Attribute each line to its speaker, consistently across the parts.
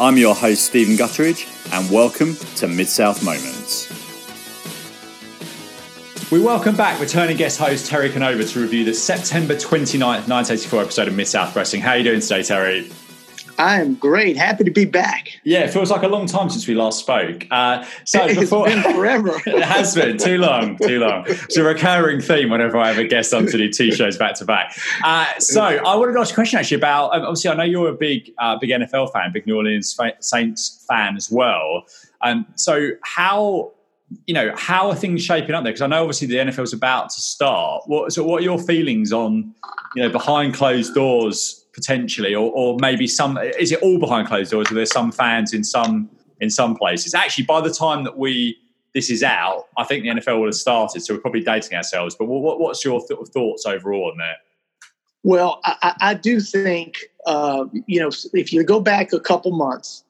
Speaker 1: I'm your host, Stephen Gutteridge, and welcome to Mid South Moments. We welcome back returning guest host Terry Canova to review the September 29th, 1984 episode of Mid South Wrestling. How are you doing today, Terry?
Speaker 2: I am great. Happy to be back.
Speaker 1: Yeah, it feels like a long time since we last spoke. Uh, so
Speaker 2: it's
Speaker 1: before,
Speaker 2: been forever.
Speaker 1: it has been too long, too long. It's a recurring theme whenever I have a guest on to do two shows back to back. Uh, so I wanted to ask a question actually about. um, Obviously, I know you're a big, uh, big NFL fan, big New Orleans fa- Saints fan as well. Um, so how you know how are things shaping up there? Because I know obviously the NFL is about to start. What so what are your feelings on you know behind closed doors potentially, or, or maybe some? Is it all behind closed doors? Are there some fans in some in some places? Actually, by the time that we this is out, I think the NFL will have started, so we're probably dating ourselves. But what, what's your th- thoughts overall on that?
Speaker 2: Well, I, I do think, uh, you know, if you go back a couple months,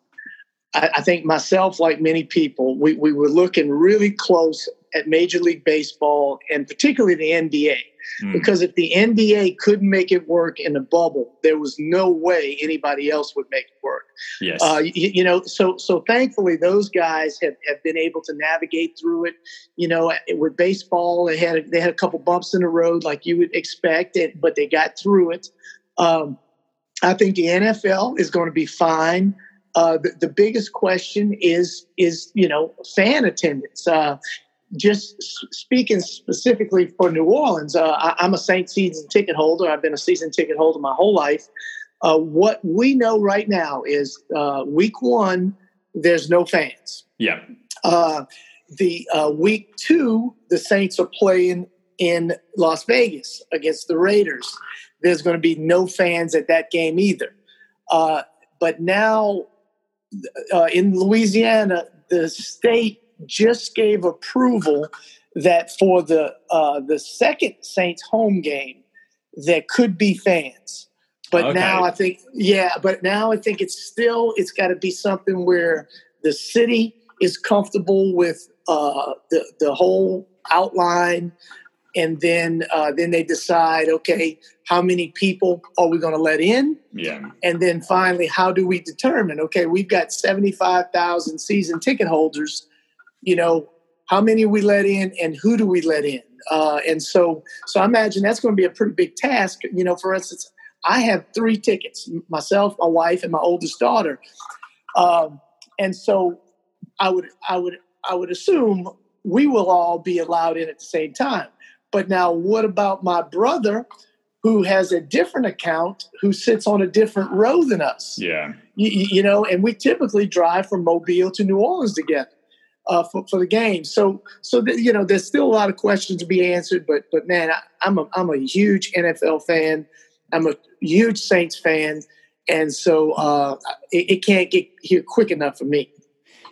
Speaker 2: I, I think myself, like many people, we, we were looking really close at Major League Baseball and particularly the NBA.
Speaker 1: Hmm.
Speaker 2: Because if the NBA couldn't make it work in a bubble, there was no way anybody else would make it work.
Speaker 1: Yes.
Speaker 2: Uh, you, you know, so so thankfully those guys have, have been able to navigate through it. You know, with baseball, they had they had a couple bumps in the road like you would expect, it, but they got through it. Um, I think the NFL is going to be fine. Uh, the, the biggest question is is you know fan attendance. Uh, just speaking specifically for New Orleans, uh, I, I'm a Saint season ticket holder. I've been a season ticket holder my whole life. Uh, what we know right now is uh, week one, there's no fans.
Speaker 1: yeah.
Speaker 2: Uh, the uh, week two, the Saints are playing in Las Vegas against the Raiders. There's going to be no fans at that game either. Uh, but now uh, in Louisiana, the state just gave approval that for the uh, the second Saints home game, there could be fans. But
Speaker 1: Okay.
Speaker 2: now I think, yeah, but now I think it's still it's got to be something where the city is comfortable with uh, the the whole outline, and then uh, then they decide, okay, how many people are we going to let in?
Speaker 1: Yeah.
Speaker 2: And then finally, how do we determine? Okay, we've got 75,000 season ticket holders. You know, how many we let in and who do we let in? Uh, and so, so I imagine that's going to be a pretty big task. You know, for instance, I have three tickets myself, my wife, and my oldest daughter. Um, and so I would, I would, I would assume we will all be allowed in at the same time. But now, what about my brother who has a different account who sits on a different row than us?
Speaker 1: Yeah.
Speaker 2: you, know, and we typically drive from Mobile to New Orleans together uh, for, for the game. So, so that, you know, there's still a lot of questions to be answered. But, but man, I, I'm a I'm a huge NFL fan. I'm a huge Saints fan, and so uh, it, it can't get here quick enough for me.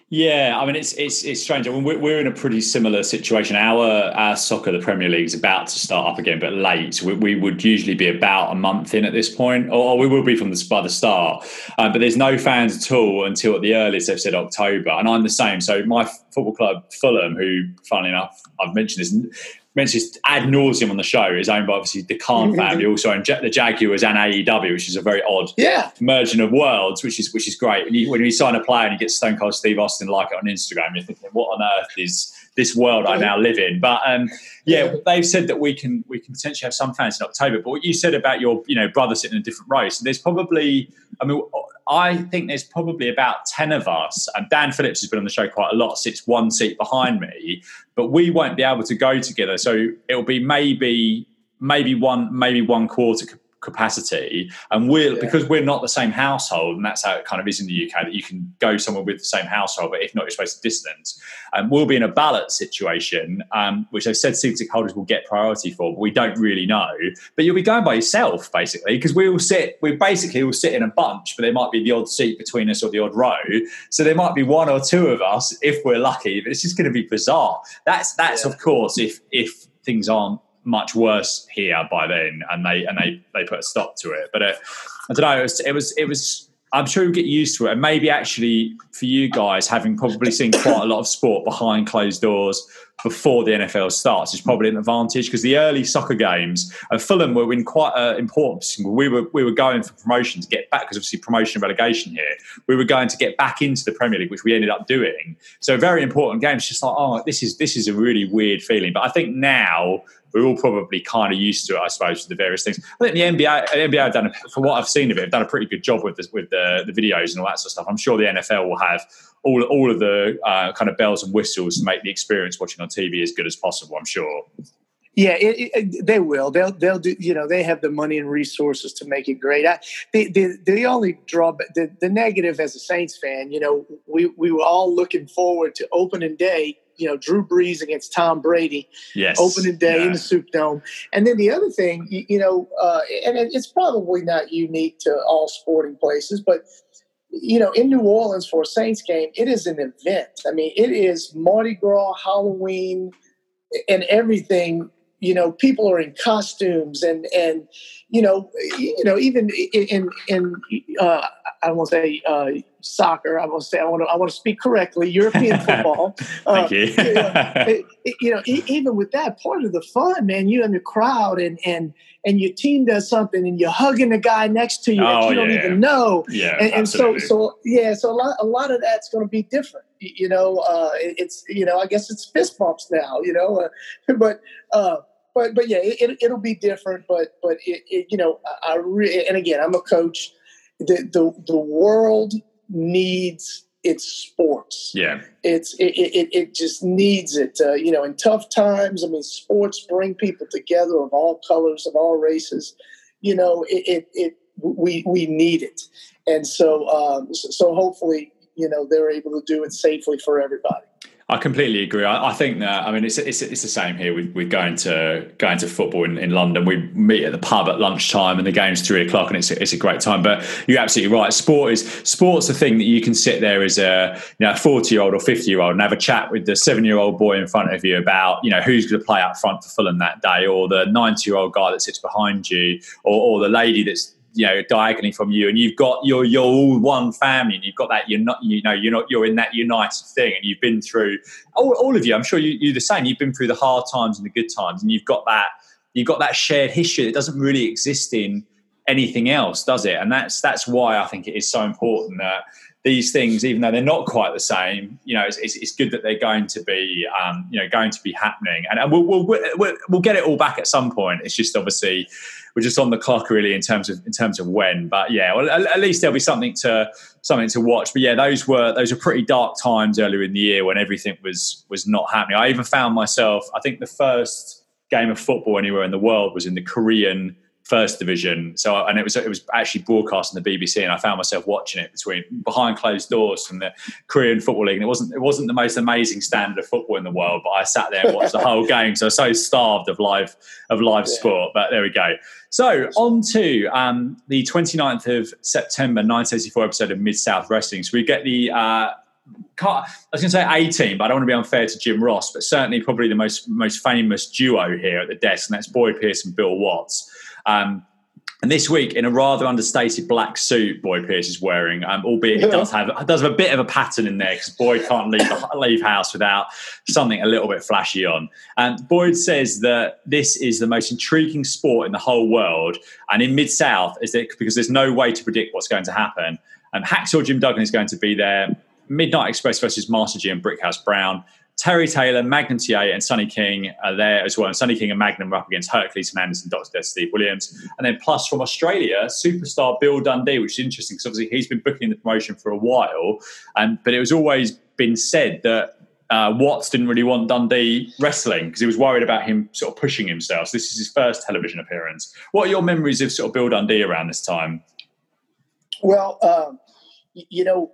Speaker 1: Yeah, I mean it's it's it's strange. I mean, we're, we're in a pretty similar situation. Our our soccer, the Premier League, is about to start up again, but late. We, we would usually be about a month in at this point, or, we will be from the by the start. Um, but there's no fans at all until at the earliest they've said October, and I'm the same. So my football club, Fulham, who, funnily enough, I've mentioned this. Mentioned this ad nauseum on the show is owned by obviously the Khan family, also own the Jaguars and AEW, which is a very odd
Speaker 2: Yeah,
Speaker 1: merging of worlds, which is which is great. When you, when you sign a player and you get Stone Cold Steve Austin like it on Instagram, you're thinking, what on earth is this world I now live in? But um, yeah, they've said that we can we can potentially have some fans in October. But what you said about your you know brother sitting in a different row, so there's probably I mean. I think there's probably about 10 of us, and Dan Phillips has been on the show quite a lot, sits one seat behind me, but we won't be able to go together. So it'll be maybe maybe one maybe one quarter ca- capacity. And we're
Speaker 2: Yeah.
Speaker 1: because we're not the same household and that's how it kind of is in the uk that you can go somewhere with the same household but if not you're supposed to distance. Um, we'll be in a ballot situation um, which they've said season holders will get priority for but we don't really know. But you'll be going by yourself basically because we all sit we basically all sit in a bunch but there might be the odd seat between us or the odd row. So there might be one or two of us if we're lucky but it's just going to be bizarre. That's that's
Speaker 2: Yeah.
Speaker 1: of course if if things aren't much worse here by then, and they and they they put a stop to it. But uh, I don't know. It was it was it was I'm sure you'll get used to it. And maybe actually for you guys, having probably seen quite a lot of sport behind closed doors before the NFL starts is probably an advantage because the early soccer games and Fulham were in quite an important position. We were we were going for promotion to get back because obviously promotion and relegation here. We were going to get back into the Premier League, which we ended up doing. So very important games. Just like oh, this is this is a really weird feeling. But I think now we're all probably kind of used to it, I suppose, with the various things. I think the NBA, NBA have done, from what I've seen of it, have done a pretty good job with the, with the, the videos and all that sort of stuff. I'm sure the NFL will have all all of the uh, kind of bells and whistles to make the experience watching on TV as good as possible. I'm sure.
Speaker 2: Yeah, it, it, they will. They'll they'll do. You know, they have the money and resources to make it great. I, the, the the only drawback, the, the negative as a Saints fan, you know, we we were all looking forward to opening day you know Drew Brees against Tom Brady,
Speaker 1: yes,
Speaker 2: opening day yeah. in the Superdome, and then the other thing, you, you know, uh, and it's probably not unique to all sporting places, but you know, in New Orleans for a Saints game, it is an event. I mean, it is Mardi Gras, Halloween, and everything. You know, people are in costumes, and and you know, you know, even in in uh, I don't want to say uh, soccer. I want to say I want to I want to speak correctly. European football.
Speaker 1: Thank uh, you. you,
Speaker 2: know, you know, even with that part of the fun, man, you in the crowd and and and your team does something and you're hugging the guy next to you oh, that you don't even know.
Speaker 1: Yeah,
Speaker 2: and, and so so yeah, so a lot a lot of that's going to be different. You know, uh, it's you know I guess it's fist bumps now. You know, uh, but. Uh, but, but yeah, it, will be different. But but it, it, you know, I, I re- and again, I'm a coach. The, the the world needs its sports.
Speaker 1: Yeah,
Speaker 2: it's it, it, it just needs it. Uh, you know, in tough times, I mean, sports bring people together of all colors, of all races. You know, it it, it we we need it, and so um, so hopefully, you know, they're able to do it safely for everybody.
Speaker 1: I completely agree. I, I, think that I mean it's, it's it's the same here. We, we're going to going to football in, in London. We meet at the pub at lunchtime, and the game's three o'clock, and it's a, it's a great time. But you're absolutely right. Sport is sport's the thing that you can sit there as a you know forty year old or fifty year old and have a chat with the seven year old boy in front of you about you know who's going to play up front for Fulham that day, or the ninety year old guy that sits behind you, or, or the lady that's you know diagonally from you and you've got you're you're all one family and you've got that you're not you know you're not you're in that united thing and you've been through all, all of you i'm sure you, you're the same you've been through the hard times and the good times and you've got that you've got that shared history that doesn't really exist in anything else does it and that's that's why i think it is so important that these things, even though they're not quite the same, you know, it's, it's, it's good that they're going to be, um, you know, going to be happening, and, and we'll, we'll, we'll we'll get it all back at some point. It's just obviously we're just on the clock really in terms of in terms of when. But yeah, well, at, at least there'll be something to something to watch. But yeah, those were those were pretty dark times earlier in the year when everything was was not happening. I even found myself. I think the first game of football anywhere in the world was in the Korean first division. So and it was it was actually broadcast on the BBC, and I found myself watching it between behind closed doors from the Korean Football League. And it wasn't it wasn't the most amazing standard of football in the world, but I sat there and watched the whole game. So I was so starved of live of live yeah. sport. But there we go. So on to um, the 29th of September 1984 episode of Mid South Wrestling. So we get the uh, I was going to say 18, but I don't want to be unfair to Jim Ross, but certainly probably the most most famous duo here at the desk, and that's Boyd Pierce and Bill Watts. Um, and this week, in a rather understated black suit, Boyd Pierce is wearing, um, albeit it does have it does have a bit of a pattern in there because Boyd can't leave leave house without something a little bit flashy on. And Boyd says that this is the most intriguing sport in the whole world, and in Mid South is that because there's no way to predict what's going to happen. And Hacksaw Jim Duggan is going to be there. Midnight Express versus Master G and Brickhouse Brown. Terry Taylor, Magnum TA, and Sonny King are there as well. And Sonny King and Magnum are up against Hercules Hernandez and Dr. Death Steve Williams. And then plus from Australia, superstar Bill Dundee, which is interesting because obviously he's been booking the promotion for a while. And but it was always been said that uh, Watts didn't really want Dundee wrestling because he was worried about him sort of pushing himself. So this is his first television appearance. What are your memories of sort of Bill Dundee around this time?
Speaker 2: Well, um, you know,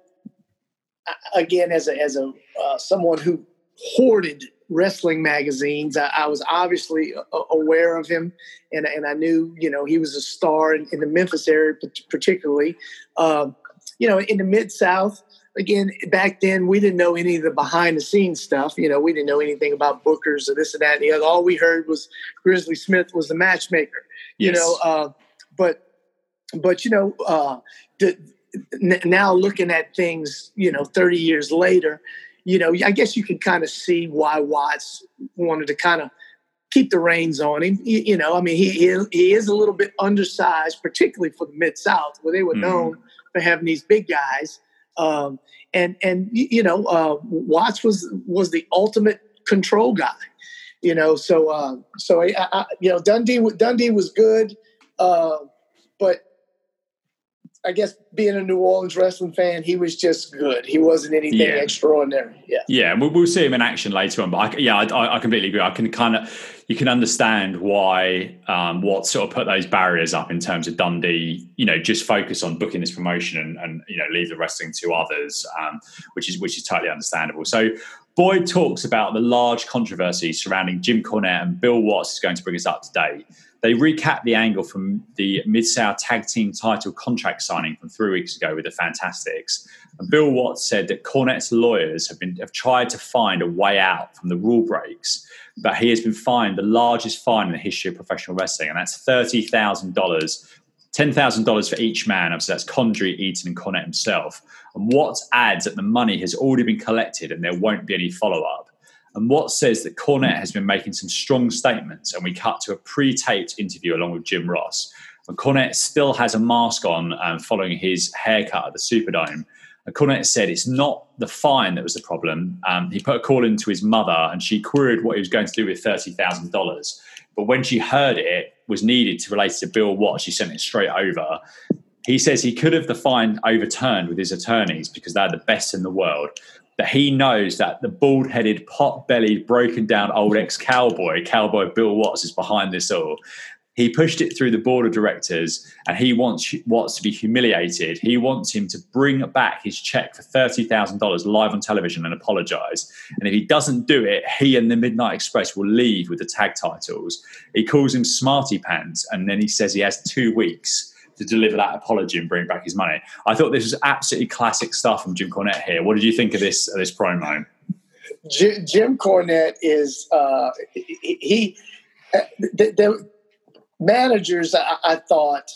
Speaker 2: again, as a as a uh, someone who hoarded wrestling magazines. I, I was obviously a, aware of him, and, and I knew, you know, he was a star in, in the Memphis area, particularly. Um, you know, in the Mid South, again, back then we didn't know any of the behind the scenes stuff. You know, we didn't know anything about bookers or this and that and the other. All we heard was Grizzly Smith was the matchmaker. You yes. know, uh, but but you know, uh, the now looking at things, you know, 30 years later, you know, I guess you can kind of see why Watts wanted to kind of keep the reins on him. You, you know, I mean, he, he, he is a little bit undersized, particularly for the Mid South, where they were mm. known for having these big guys. Um, and and you know, uh, Watts was was the ultimate control guy. You know, so uh, so I, I, you know Dundee Dundee was good, uh, but I guess being a New Orleans wrestling fan, he was just good. He wasn't anything yeah. extraordinary. Yeah,
Speaker 1: yeah. We'll, we'll, see him in action later on. But I, yeah, I, I, completely agree. I can kind of you can understand why um, Watts sort of put those barriers up in terms of Dundee. You know, just focus on booking this promotion and, and you know leave the wrestling to others, um, which is which is totally understandable. So Boyd talks about the large controversy surrounding Jim Cornette and Bill Watts is going to bring us up to date. They recap the angle from the Mid South Tag Team title contract signing from three weeks ago with the Fantastics. And Bill Watts said that Cornette's lawyers have been have tried to find a way out from the rule breaks, but he has been fined the largest fine in the history of professional wrestling, and that's thirty thousand dollars $10,000 for each man. Obviously, that's Condrey, Eaton, and Cornette himself. And Watts adds that the money has already been collected and there won't be any follow up. And Watts says that Cornette has been making some strong statements, and we cut to a pre taped interview along with Jim Ross. And Cornette still has a mask on um, following his haircut at the Superdome. And Cornette said it's not the fine that was the problem. Um, he put a call into his mother, and she queried what he was going to do with $30,000. But when she heard it was needed to relate to Bill Watts, she sent it straight over. He says he could have the fine overturned with his attorneys because they're the best in the world. But he knows that the bald headed, pot bellied, broken down old ex cowboy, cowboy Bill Watts, is behind this all. He pushed it through the board of directors and he wants Watts to be humiliated. He wants him to bring back his check for $30,000 live on television and apologize. And if he doesn't do it, he and the Midnight Express will leave with the tag titles. He calls him Smarty Pants and then he says he has two weeks to deliver that apology and bring back his money. I thought this was absolutely classic stuff from Jim Cornette here. What did you think of this, of this promo?
Speaker 2: Jim Cornette is, uh, he, he uh, the, managers, I, I thought,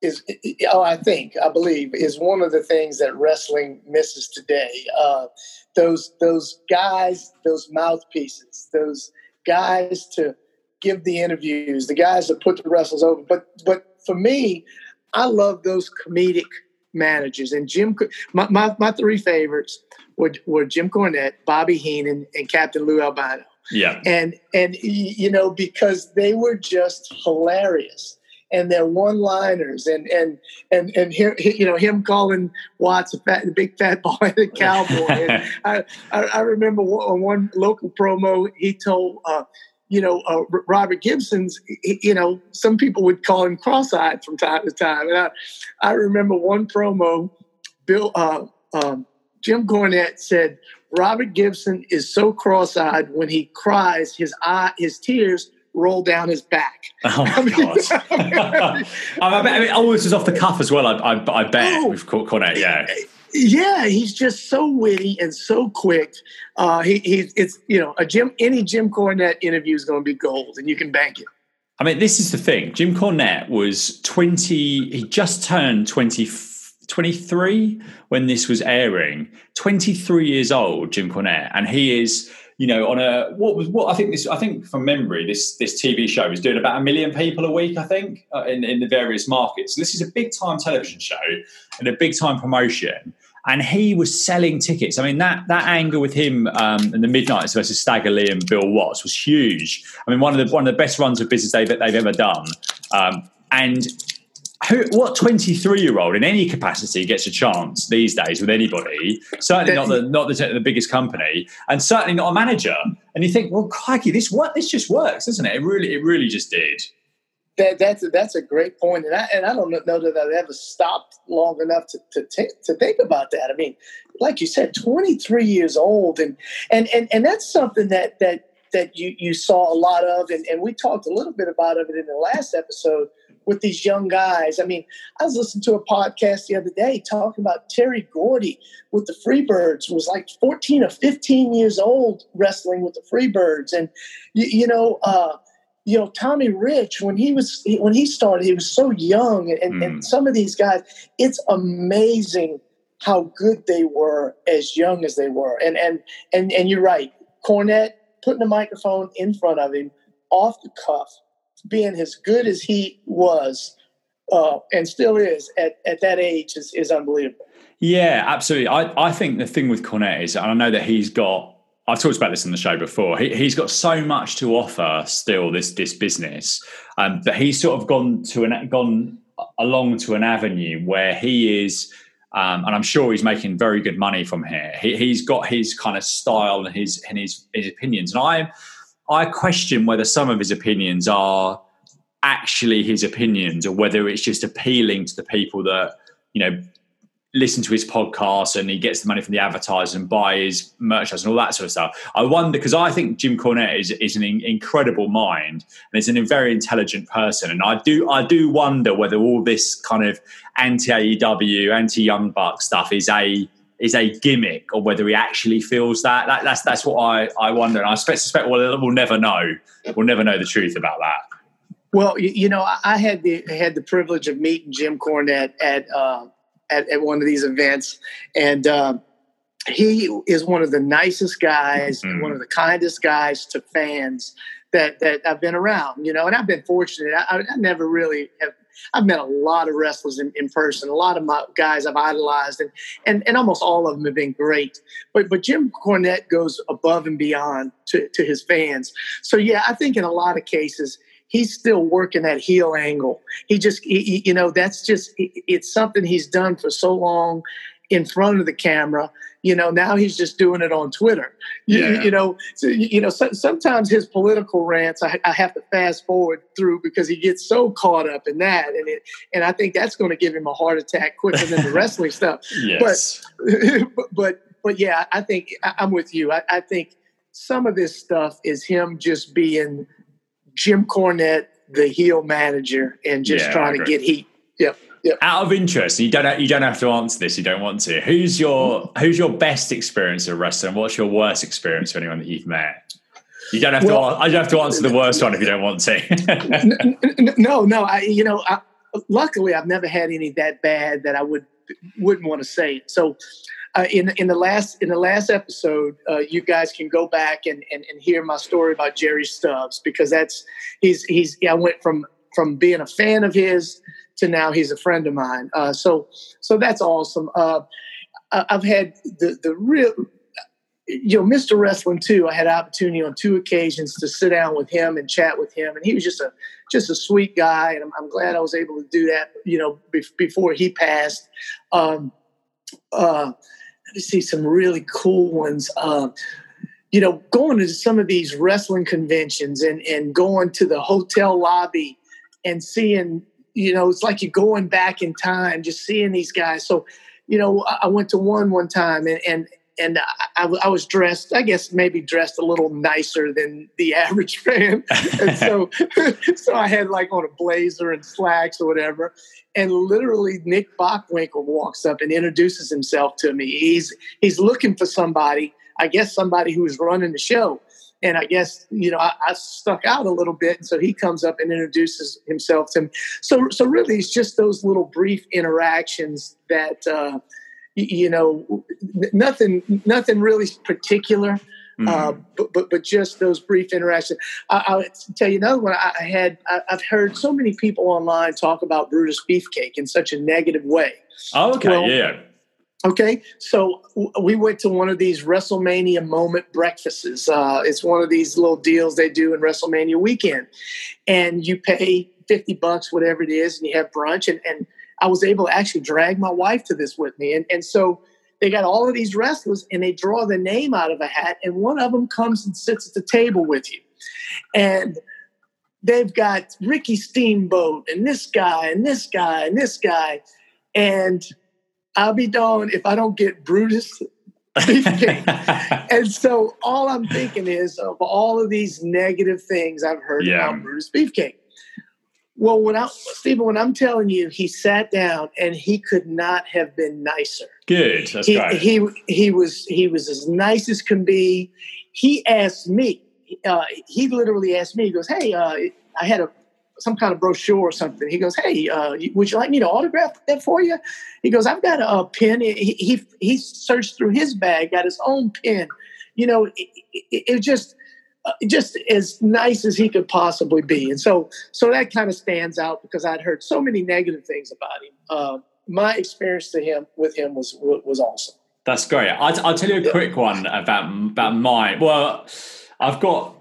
Speaker 2: is oh, I think I believe is one of the things that wrestling misses today. Uh, those those guys, those mouthpieces, those guys to give the interviews, the guys that put the wrestlers over. But but for me, I love those comedic managers. And Jim, my my, my three favorites were, were Jim Cornette, Bobby Heenan, and Captain Lou Albano.
Speaker 1: Yeah.
Speaker 2: And and you know because they were just hilarious and their one-liners and and and and here you know him calling Watts a fat, the big fat boy, the cowboy. I, I, I remember one, one local promo he told. Uh, you know, uh, Robert Gibson's, you know, some people would call him cross-eyed from time to time. And I, I remember one promo, Bill, uh, um, Jim Cornette said, Robert Gibson is so cross-eyed when he cries, his eye, his tears roll down his back.
Speaker 1: Oh my I mean, god! I mean, oh, this is off the cuff as well. I, I, I bet oh, with Cornette, yeah.
Speaker 2: Yeah, he's just so witty and so quick. Uh, he, he, it's you know, a Jim, any Jim Cornette interview is going to be gold, and you can bank it.
Speaker 1: I mean, this is the thing. Jim Cornette was twenty. He just turned twenty 23 when this was airing. 23 years old, Jim Cornette, and he is, you know, on a what was what I think this I think from memory this this TV show is doing about a million people a week. I think uh, in in the various markets. So this is a big time television show and a big time promotion. And he was selling tickets. I mean, that that angle with him um, and the Midnights versus Stagger Lee and Bill Watts was huge. I mean, one of the one of the best runs of business they've, they've ever done. Um, and who, what 23 year old in any capacity gets a chance these days with anybody? Certainly not the not the, the, biggest company, and certainly not a manager. And you think, well, crikey, this what this just works, doesn't it? It really, it really just did.
Speaker 2: That, that's a, that's a great point, and I and I don't know that I've ever stopped long enough to to, t- to think about that. I mean, like you said, 23 years old, and and and and that's something that that that you you saw a lot of, and, and we talked a little bit about it in the last episode with these young guys. I mean, I was listening to a podcast the other day talking about Terry Gordy with the Freebirds, was like 14 or 15 years old wrestling with the Freebirds. And, you, you know, uh, you know, Tommy Rich, when he was when he started, he was so young, and, mm. and hmm. some of these guys, it's amazing how good they were as young as they were. And and and and you're right, Cornette putting a microphone in front of him off the cuff, being as good as he was uh, and still is at, at that age is, is unbelievable.
Speaker 1: Yeah, absolutely. I, I think the thing with Cornette is, and I know that he's got I've talked about this in the show before. He, he's got so much to offer still this this business um, that he's sort of gone to an gone along to an avenue where he is, um, and I'm sure he's making very good money from here. He, has got his kind of style and his and his his opinions, and I I question whether some of his opinions are actually his opinions or whether it's just appealing to the people that you know listen to his podcast and he gets the money from the advertisers and buy his merchandise and all that sort of stuff. I wonder because I think Jim Cornette is is an in, incredible mind and is a very intelligent person, and I do I do wonder whether all this kind of anti AEW, anti Young Buck stuff is a is a gimmick or whether he actually feels that. that that's that's what I, I wonder, and I suspect, suspect we'll, we'll never know. We'll never know the truth about that.
Speaker 2: Well, you, know, I had the had the privilege of meeting Jim Cornette at uh, at, at one of these events, and uh, he is one of the nicest guys, mm-hmm. one of the kindest guys to fans that that I've been around. You know, and I've been fortunate. I, I never really have. I've met a lot of wrestlers in, in person. A lot of my guys I've idolized, and, and and almost all of them have been great. But but Jim Cornette goes above and beyond to, to his fans. So yeah, I think in a lot of cases he's still working that heel angle. He just, he, you know, that's just, it's something he's done for so long in front of the camera. You know, now he's just doing it on Twitter. You, yeah. you know, so, you know, so, sometimes his political rants I, I, have to fast forward through because he gets so caught up in that, and it, and I think that's going to give him a heart attack quicker than the wrestling stuff.
Speaker 1: Yes.
Speaker 2: But, but, but, yeah, I think I'm with you. I, I think some of this stuff is him just being Jim Cornette, the heel manager, and just yeah, trying to get heat. Yep. Yep.
Speaker 1: Out of interest, you don't have, you don't have to answer this. You don't want to. Who's your who's your best experience of wrestling? What's your worst experience of anyone that you've met? You don't have well, to. I don't have to answer the worst one if you don't want
Speaker 2: to. no, no. I, you know, I, luckily I've never had any that bad that I would wouldn't want to say. So, uh, in in the last in the last episode, uh, you guys can go back and, and, and hear my story about Jerry Stubbs because that's he's he's yeah, I went from from being a fan of his to now he's a friend of mine. Uh, so so that's awesome. Uh, I've had the the real you know Mr. Wrestling II. I had opportunity on two occasions to sit down with him and chat with him, and he was just a just a sweet guy, and I'm, I'm glad I was able to do that. You know, be, before he passed. Um, uh, see some really cool ones. Uh, you know, going to some of these wrestling conventions and, and going to the hotel lobby and seeing, you know, it's like you're going back in time, just seeing these guys. So, you know, I went to one one time and, and and I, I, was dressed, I guess maybe dressed a little nicer than the average fan. and so, so I had like on a blazer and slacks or whatever. And literally, Nick Bockwinkel walks up and introduces himself to me. He's he's looking for somebody, I guess somebody who's running the show. And I guess you know I, I stuck out a little bit, and so he comes up and introduces himself to me. So, so really, it's just those little brief interactions that. Uh, you know, nothing, nothing really particular. Mm-hmm. Uh, but, but but just those brief interactions. I, will tell you another one. I, had I, have heard so many people online talk about Brutus Beefcake in such a negative way.
Speaker 1: Oh, okay, well, yeah.
Speaker 2: Okay, so we went to one of these WrestleMania moment breakfasts. Uh, it's one of these little deals they do in WrestleMania weekend, and you pay fifty bucks, whatever it is, and you have brunch. And, and I was able to actually drag my wife to this with me. And, and so they got all of these wrestlers and they draw the name out of a hat, and one of them comes and sits at the table with you. And they've got Ricky Steamboat and this guy and this guy and this guy. And I'll be darned if I don't get Brutus beefcake. and so all I'm thinking is of all of these negative things I've heard yeah. about Brutus Beefcake. Well, when I, Stephen, when I'm telling you, he sat down and he could not have been nicer.
Speaker 1: Good, that's
Speaker 2: he,
Speaker 1: great.
Speaker 2: He he was he was as nice as can be. He asked me. uh, he literally asked me. He goes, "Hey, uh, I had a some kind of brochure or something." He goes, "Hey, uh, would you like me to autograph that for you?" He goes, "I've got a, a pen." He, he he searched through his bag, got his own pen. You know, it, it, it just uh, just as nice as he could possibly be, and so so that kind of stands out because I'd heard so many negative things about him. Uh, my experience to him with him was was awesome.
Speaker 1: That's great. I'll, I'll tell you a quick one about about my. Well, I've got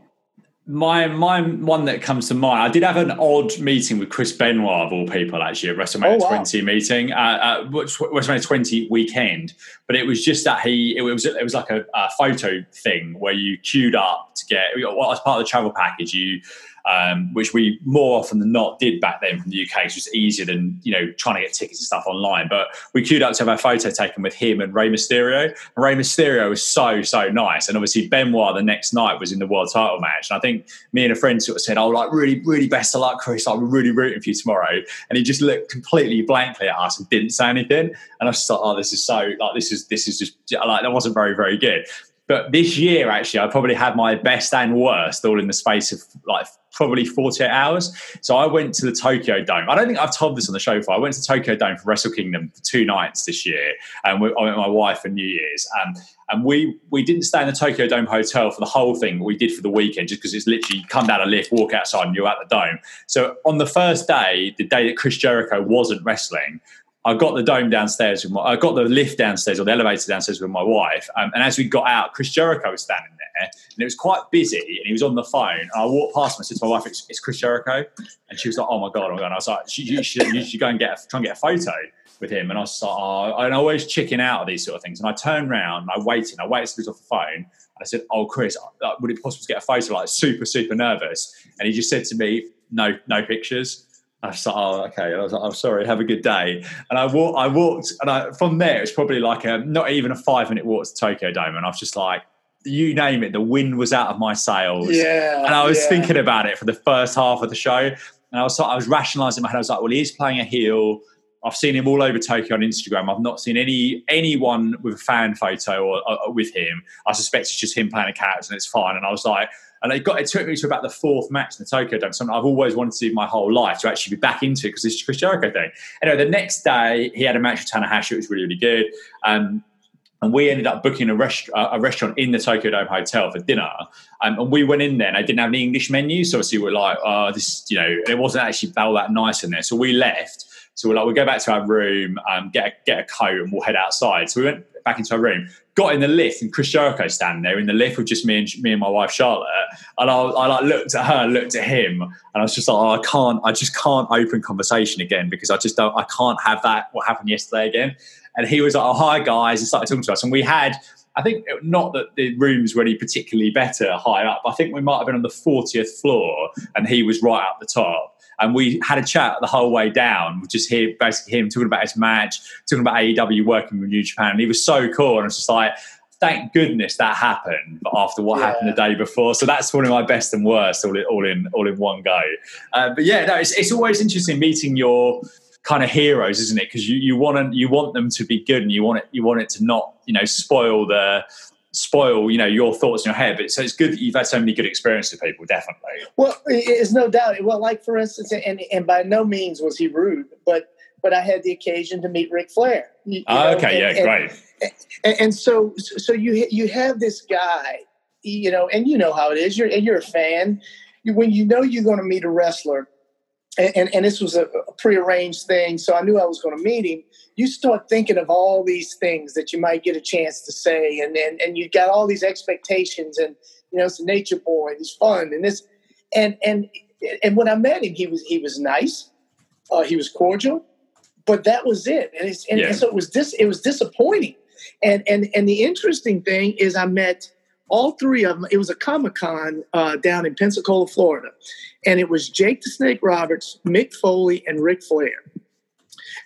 Speaker 1: my my one that comes to mind. I did have an odd meeting with Chris Benoit of all people actually at WrestleMania oh, wow. 20 meeting, uh, uh, WrestleMania 20 weekend. But it was just that he it was it was like a, a photo thing where you queued up to get well, as part of the travel package. You um, which we more often than not did back then from the UK. It's just easier than you know trying to get tickets and stuff online. But we queued up to have our photo taken with him and Rey Mysterio. And Rey Mysterio was so so nice, and obviously Benoit the next night was in the world title match. And I think me and a friend sort of said, "Oh, like really really best of luck, Chris. Like we're really rooting for you tomorrow." And he just looked completely blankly at us and didn't say anything. And I was like, "Oh, this is so like this is this is just like that wasn't very very good." But this year, actually, I probably had my best and worst all in the space of like probably 48 hours. So I went to the Tokyo Dome. I don't think I've told this on the show before. I went to Tokyo Dome for Wrestle Kingdom for two nights this year, and we, I went with my wife for New Year's. Um, and we we didn't stay in the Tokyo Dome hotel for the whole thing. We did for the weekend, just because it's literally come down a lift, walk outside, and you're at the dome. So on the first day, the day that Chris Jericho wasn't wrestling, I got the dome downstairs with my, I got the lift downstairs or the elevator downstairs with my wife. Um, and as we got out, Chris Jericho was standing there and it was quite busy and he was on the phone. And I walked past him and said to my wife, it's, it's Chris Jericho. And she was like, oh my God. Oh. And I was like, you, should, you should go and get a, try and get a photo with him. And I was like, oh, and I always chicken out of these sort of things. And I turned around and I waited. I waited till he was off the phone. And I said, oh, Chris, uh, would it possible to get a photo? Like super, super nervous. And he just said to me, no, no pictures. I was like, oh, okay. I was like, I'm sorry. Have a good day. And I walked. I walked, and I, from there, it's probably like a not even a five minute walk to Tokyo Dome, and I was just like, you name it. The wind was out of my sails.
Speaker 2: Yeah.
Speaker 1: And I was
Speaker 2: yeah.
Speaker 1: thinking about it for the first half of the show, and I was I was rationalising my head. I was like, well, he's playing a heel. I've seen him all over Tokyo on Instagram. I've not seen any anyone with a fan photo or, or, with him. I suspect it's just him playing a character, and it's fine. And I was like, and it got it took me to about the fourth match in the Tokyo Dome. Something I've always wanted to do my whole life to actually be back into because this is Chris Jericho thing. Anyway, the next day he had a match with Tanahashi. It was really really good. Um, and we ended up booking a, rest- a, restaurant in the Tokyo Dome Hotel for dinner. Um, and we went in there and they didn't have any English menu. So obviously we're like, oh, this, you know, it wasn't actually all that nice in there. So we left. So we're like, we'll go back to our room, um, get, a, get a coat and we'll head outside. So we went back into our room, got in the lift, and Chris Jericho standing there in the lift with just me and me and my wife Charlotte. And I, I like looked at her, looked at him, and I was just like, oh, I can't, I just can't open conversation again because I just don't, I can't have that what happened yesterday again. And he was like, oh, hi guys, and started talking to us, and we had. I think not that the rooms were any particularly better high up. I think we might have been on the 40th floor and he was right up the top and we had a chat the whole way down, just hear basically him talking about his match, talking about AEW working with New Japan, and he was so cool. And I was just like, thank goodness that happened after what yeah. happened the day before. So that's one of my best and worst all in all in, all in one go. Uh, but yeah, no, it's, it's always interesting meeting your kind of heroes, isn't it? Because you, you want to, you want them to be good and you want it you want it to not you know spoil the spoil you know your thoughts in your head but so it's good that you've had so many good experiences with people definitely.
Speaker 2: Well it's no doubt. Well like for instance and and by no means was he rude but but i had the occasion to meet Ric flair
Speaker 1: you, oh, okay and, yeah great.
Speaker 2: and, and, so so you you have this guy you know and you know how it is you're and you're a fan. When you know you're going to meet a wrestler and, and, this was a, a prearranged thing so i knew i was going to meet him you start thinking of all these things that you might get a chance to say, and and, and you got all these expectations, and you know, it's a nature boy, he's fun, and this, and and and when I met him, he was he was nice, uh, he was cordial, but that was it, and, it's, and, yeah. and so it was this it was disappointing, and and and the interesting thing is I met all three of them. It was a Comic Con uh, down in Pensacola, Florida, and it was Jake the Snake Roberts, Mick Foley, and Ric Flair.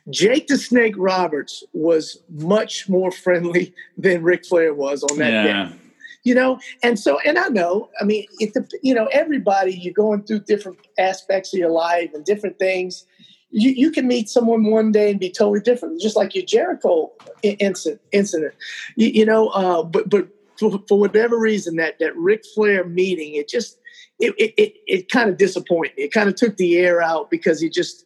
Speaker 2: Jake the Snake Roberts was much more friendly than Ric Flair was on that yeah. day. You know, and so, and I know, I mean, it, you know, everybody, you're going through different aspects of your life and different things. You, you can meet someone one day and be totally different, just like your Jericho incident. Incident, you, you know. Uh, but but for, for whatever reason, that that Ric Flair meeting, it just it it it, it kind of disappointed. Me. It kind of took the air out because he just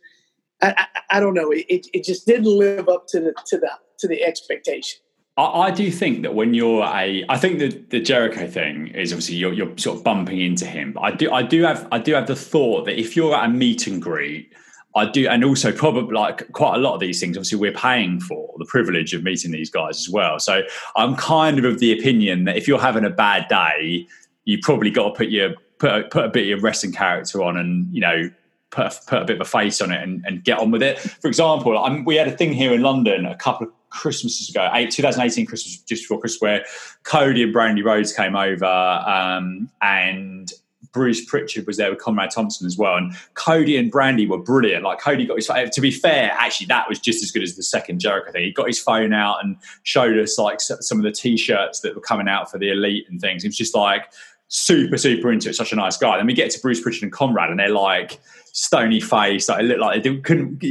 Speaker 2: I, I, I don't know. It, it just didn't live up to the to the to the expectation.
Speaker 1: I, I do think that when you're a, I think the the Jericho thing is obviously you're, you're sort of bumping into him. But I do I do have I do have the thought that if you're at a meet and greet I do, and also probably like quite a lot of these things. Obviously, we're paying for the privilege of meeting these guys as well. So I'm kind of of the opinion that if you're having a bad day, you probably got to put your put a, put a bit of your wrestling character on, and you know put a, put a bit of a face on it and, and get on with it. For example, I'm, we had a thing here in London a couple of Christmases ago, eight, 2018 Christmas, just before Christmas, where Cody and Brandi Rhodes came over, um, and Bruce Pritchard was there with Conrad Thompson as well. And Cody and Brandi were brilliant. Like Cody got his to be fair, actually that was just as good as the second Jericho thing. He got his phone out and showed us like some of the t-shirts that were coming out for the elite and things. It was just like super, super into it. Such a nice guy. Then we get to Bruce Pritchard and Conrad and they're like stony face. Like, it looked like they couldn't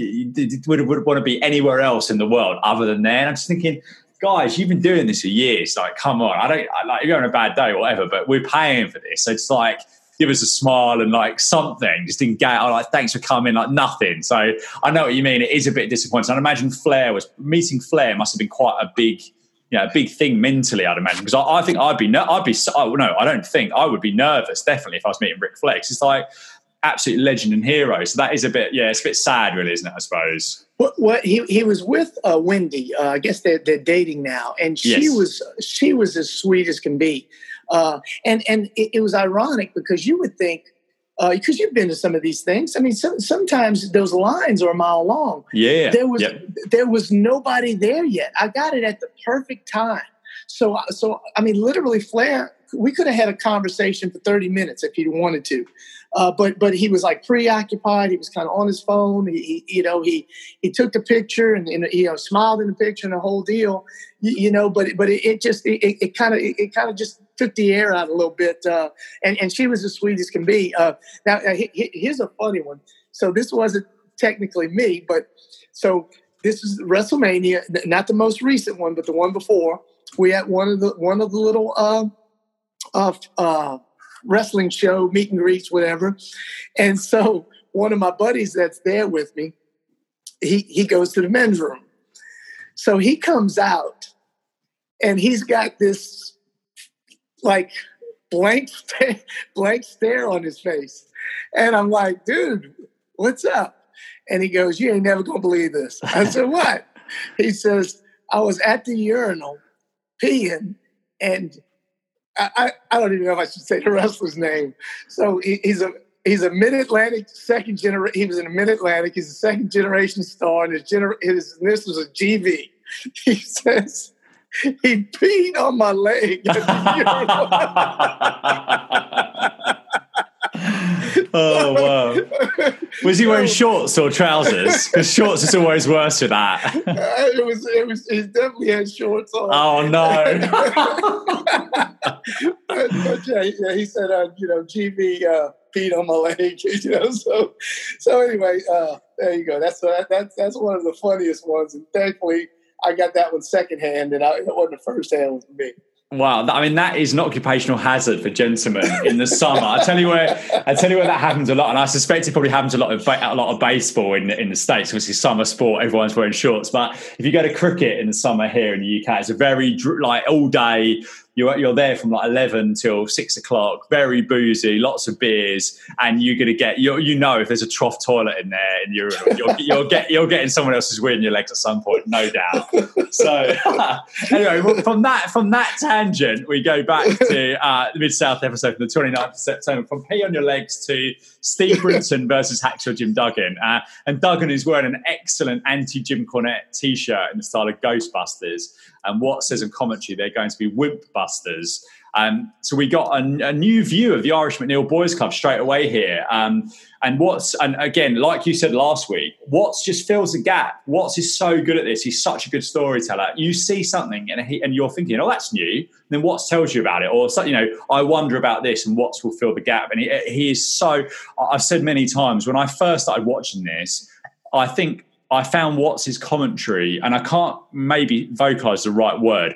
Speaker 1: would, would want to be anywhere else in the world other than there. And I'm just thinking, guys, you've been doing this for years. Like, come on. I don't I, like you're on a bad day or whatever, but we're paying for this. So it's like give us a smile and like something. Just didn't get. Oh, like thanks for coming. Like nothing. So I know what you mean. It is a bit disappointing. I imagine Flair was meeting Flair must have been quite a big. You know, a big thing mentally, I'd imagine, because I, I, think I'd be, I'd be, oh, no, I don't think I would be nervous, definitely, if I was meeting Ric Flair. It's like absolute legend and hero. So that is a bit, yeah, it's a bit sad, really, isn't it? I suppose.
Speaker 2: What, what he he was with uh, Wendy. Uh, I guess they're they're dating now, and she yes. was she was as sweet as can be. Uh, and and it, it, was ironic because you would think, because uh, you've been to some of these things. I mean, so, sometimes those lines are a mile long.
Speaker 1: Yeah,
Speaker 2: there was yep. there was nobody there yet. I got it at the perfect time. So so I mean, literally, Flair. We could have had a conversation for thirty minutes if he wanted to. Uh, but but he was like preoccupied. He was kind of on his phone. He, he, you know he he took the picture and, and you know smiled in the picture and the whole deal. You, you know, but but it, it just it kind of it, it kind of just took the air out a little bit. Uh, and and she was as sweet as can be. Uh, now he, here's a funny one. So this wasn't technically me, but so this is WrestleMania, not the most recent one, but the one before. We had one of the one of the little uh, uh, uh wrestling show, meet and greets, whatever. And so one of my buddies that's there with me, he, he goes to the men's room. So he comes out and he's got this like blank stare, blank stare on his face. And I'm like, dude, what's up? And he goes, You ain't never gonna believe this. I said, What? He says, I was at the urinal peeing and I, I don't even know if I should say the wrestler's name. So he, he's a he's a Mid Atlantic second generation. He was in a Mid Atlantic. He's a second generation star, and his, gener- his this was a GV. He says he peed on my leg.
Speaker 1: oh wow! Was he wearing shorts or trousers? Because shorts is always worse for that.
Speaker 2: it was. It was. He definitely had shorts on.
Speaker 1: Oh no!
Speaker 2: but, but yeah, yeah, he said, uh, you know, GV uh, peed on my leg. You know, so so anyway, uh, there you go. That's uh, that's that's one of the funniest ones, and thankfully I got that one secondhand, and I, it wasn't the first hand with me.
Speaker 1: Wow, I mean that is an occupational hazard for gentlemen in the summer. I tell you where, I tell you where that happens a lot, and I suspect it probably happens a lot of a lot of baseball in in the states. Obviously, summer sport, everyone's wearing shorts. But if you go to cricket in the summer here in the UK, it's a very like all day you're you're there from like eleven till six o'clock, very boozy, lots of beers, and you're gonna get you you know if there's a trough toilet in there and you're you're, you're get you're getting someone else's weird in your legs at some point, no doubt. So anyway, from that from that tangent, we go back to uh, the Mid South episode from the 29th of September, from pee on your legs to Steve Brinton versus Hacksaw Jim Duggan, uh, and Duggan is wearing an excellent anti Jim Cornette T-shirt in the style of Ghostbusters. And Watts says in commentary they're going to be Wimp Busters. Um, so we got a, a, new view of the Irish McNeil Boys Club straight away here. Um, and what's and again, like you said last week, Watts just fills the gap. Watts is so good at this. He's such a good storyteller. You see something and he, and you're thinking, oh, that's new. And then Watts tells you about it, or you know, I wonder about this, and Watts will fill the gap. And he, he is so. I've said many times when I first started watching this, I think I found Watts's commentary, and I can't maybe vocalize the right word.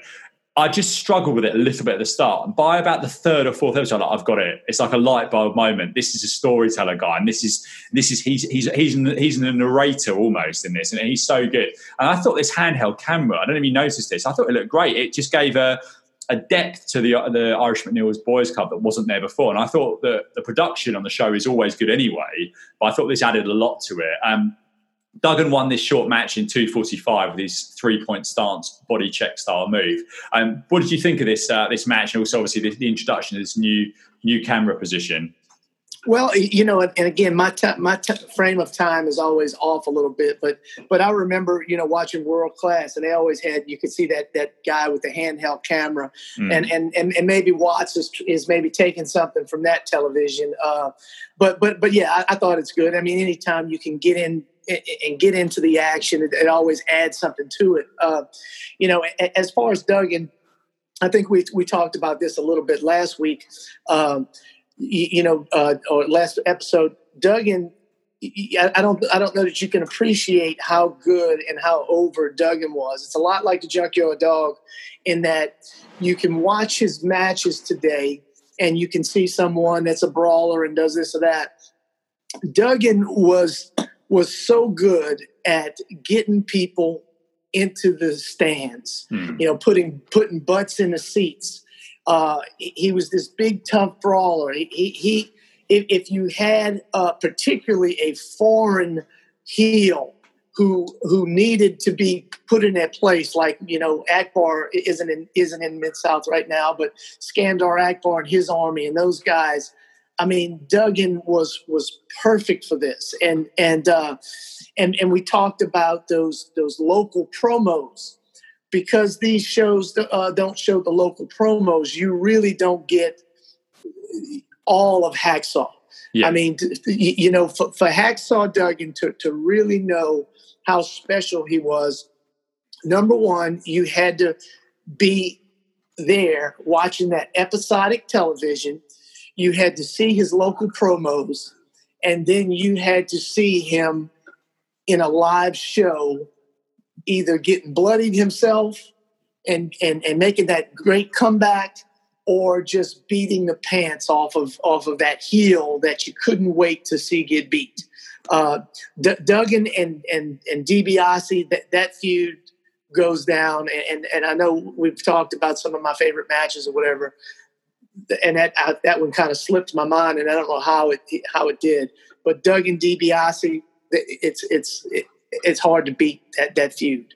Speaker 1: I just struggled with it a little bit at the start. By about the third or fourth episode, like, I've got it. It's like a light bulb moment. This is a storyteller guy, and this is this is he's he's he's he's a narrator almost in this, and he's so good. And I thought this handheld camera, I don't know if you noticed this. I thought it looked great. It just gave a a depth to the the Irish McNeil's Boys Club that wasn't there before. And I thought that the production on the show is always good anyway, but I thought this added a lot to it. Um, Duggan won this short match in 2:45 with his three-point stance body check style move. Um, what did you think of this uh, this match, and also obviously the, the, introduction of this new new camera position?
Speaker 2: Well, you know, and again, my t- my t- frame of time is always off a little bit, but but I remember, you know, watching World Class, and they always had you could see that that guy with the handheld camera, mm. and, and and and maybe Watts is is maybe taking something from that television. Uh, but but but yeah, I, I thought it's good. I mean, anytime you can get in and get into the action. It, it always adds something to it. Uh, you know, as far as Duggan, I think we we talked about this a little bit last week. Um, you, you, know, uh, or last episode, Duggan. I don't. I don't know that you can appreciate how good and how over Duggan was. It's a lot like the Junkyard Dog, in that you can watch his matches today, and you can see someone that's a brawler and does this or that. Duggan was was so good at getting people into the stands, mm. you know, putting putting butts in the seats. Uh, he was this big tough brawler. He, he, he if, if, you had uh, particularly a foreign heel who who needed to be put in that place, like you know, Akbar isn't in isn't in Mid South right now, but Skandar Akbar and his army and those guys I mean, Duggan was was perfect for this, and and uh, and and we talked about those those local promos because these shows uh, don't show the local promos. You really don't get all of Hacksaw. Yeah. I mean, you know, for, for Hacksaw Duggan to to really know how special he was, number one, you had to be there watching that episodic television you had to see his local promos, and then you had to see him in a live show, either getting bloodied himself and, and, and making that great comeback or just beating the pants off of off of that heel that you couldn't wait to see get beat. Uh, D- Duggan and and and DiBiase that that feud goes down, and and I know we've talked about some of my favorite matches or whatever and that I, that one kind of slipped my mind, and I don't know how it how it did. But Duggan DiBiase, it's it's it, it's hard to beat that that feud.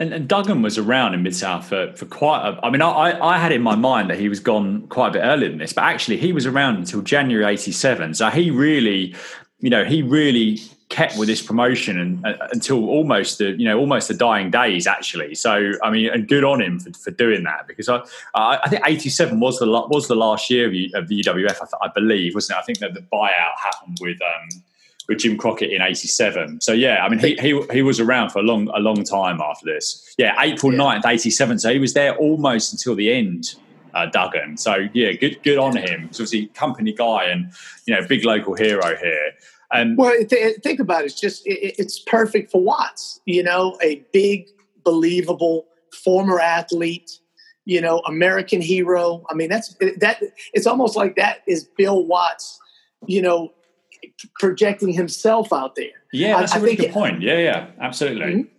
Speaker 1: And, and, Duggan was around in Mid South for, for quite a. I mean, I, I had in my mind that he was gone quite a bit earlier than this, but actually he was around until January '87. So he really, you know, he really kept with this promotion and, uh, until almost the you know almost the dying days actually. So I mean, and good on him for, for doing that because I I think eighty seven was the was the last year of, of the UWF I, I, believe wasn't it? I think that the buyout happened with. Um, with Jim Crockett in '87, so yeah, I mean he, he he was around for a long a long time after this. Yeah, April 9th, '87, so he was there almost until the end uh, Duggan. So yeah, good good on him. So obviously company guy and you know big local hero here.
Speaker 2: And well, th- think about it. It's just it, it's perfect for Watts. You know, a big, believable former athlete. You know, American hero. I mean, that's that. It's almost like that is Bill Watts. You know, projecting himself out there.
Speaker 1: Yeah, that's I, a really good it, point. Yeah, yeah, absolutely. Mm-hmm.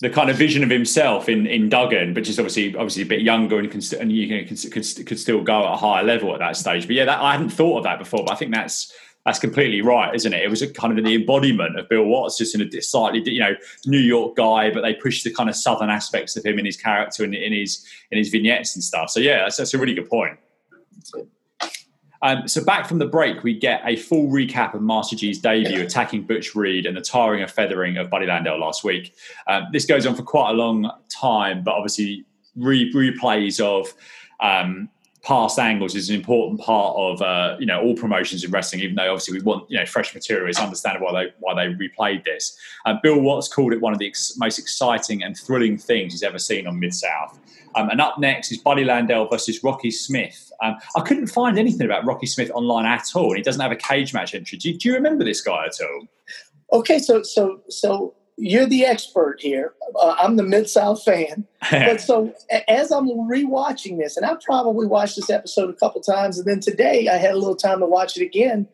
Speaker 1: The kind of vision of himself in, in Duggan, but just obviously obviously a bit younger and can and you know, could, could, could still go at a higher level at that stage. But yeah, that, I hadn't thought of that before. But I think that's that's completely right, isn't it? It was a kind of the embodiment of Bill Watts, just in a slightly, you know, New York guy, but they pushed the kind of southern aspects of him in his character and in his in his vignettes and stuff. So yeah, that's, that's a really good point. Um, so back from the break, we get a full recap of Master G's debut attacking Butch Reed and the tarring and feathering of Buddy Landel last week. Um, this goes on for quite a long time, but obviously re- replays of um, past angles is an important part of uh, you know all promotions in wrestling. Even though obviously we want you know fresh material, it's understandable why they why they replayed this. Uh, Bill Watts called it one of the ex- most exciting and thrilling things he's ever seen on Mid South. Um, and up next is Buddy Landel versus Rocky Smith. Um, I couldn't find anything about Rocky Smith online at all, and he doesn't have a cage match entry. Do, do you remember this guy at all?
Speaker 2: Okay, so so so you're the expert here. Uh, I'm the Mid South fan. but so as I'm rewatching this, and I probably watched this episode a couple times, and then today I had a little time to watch it again.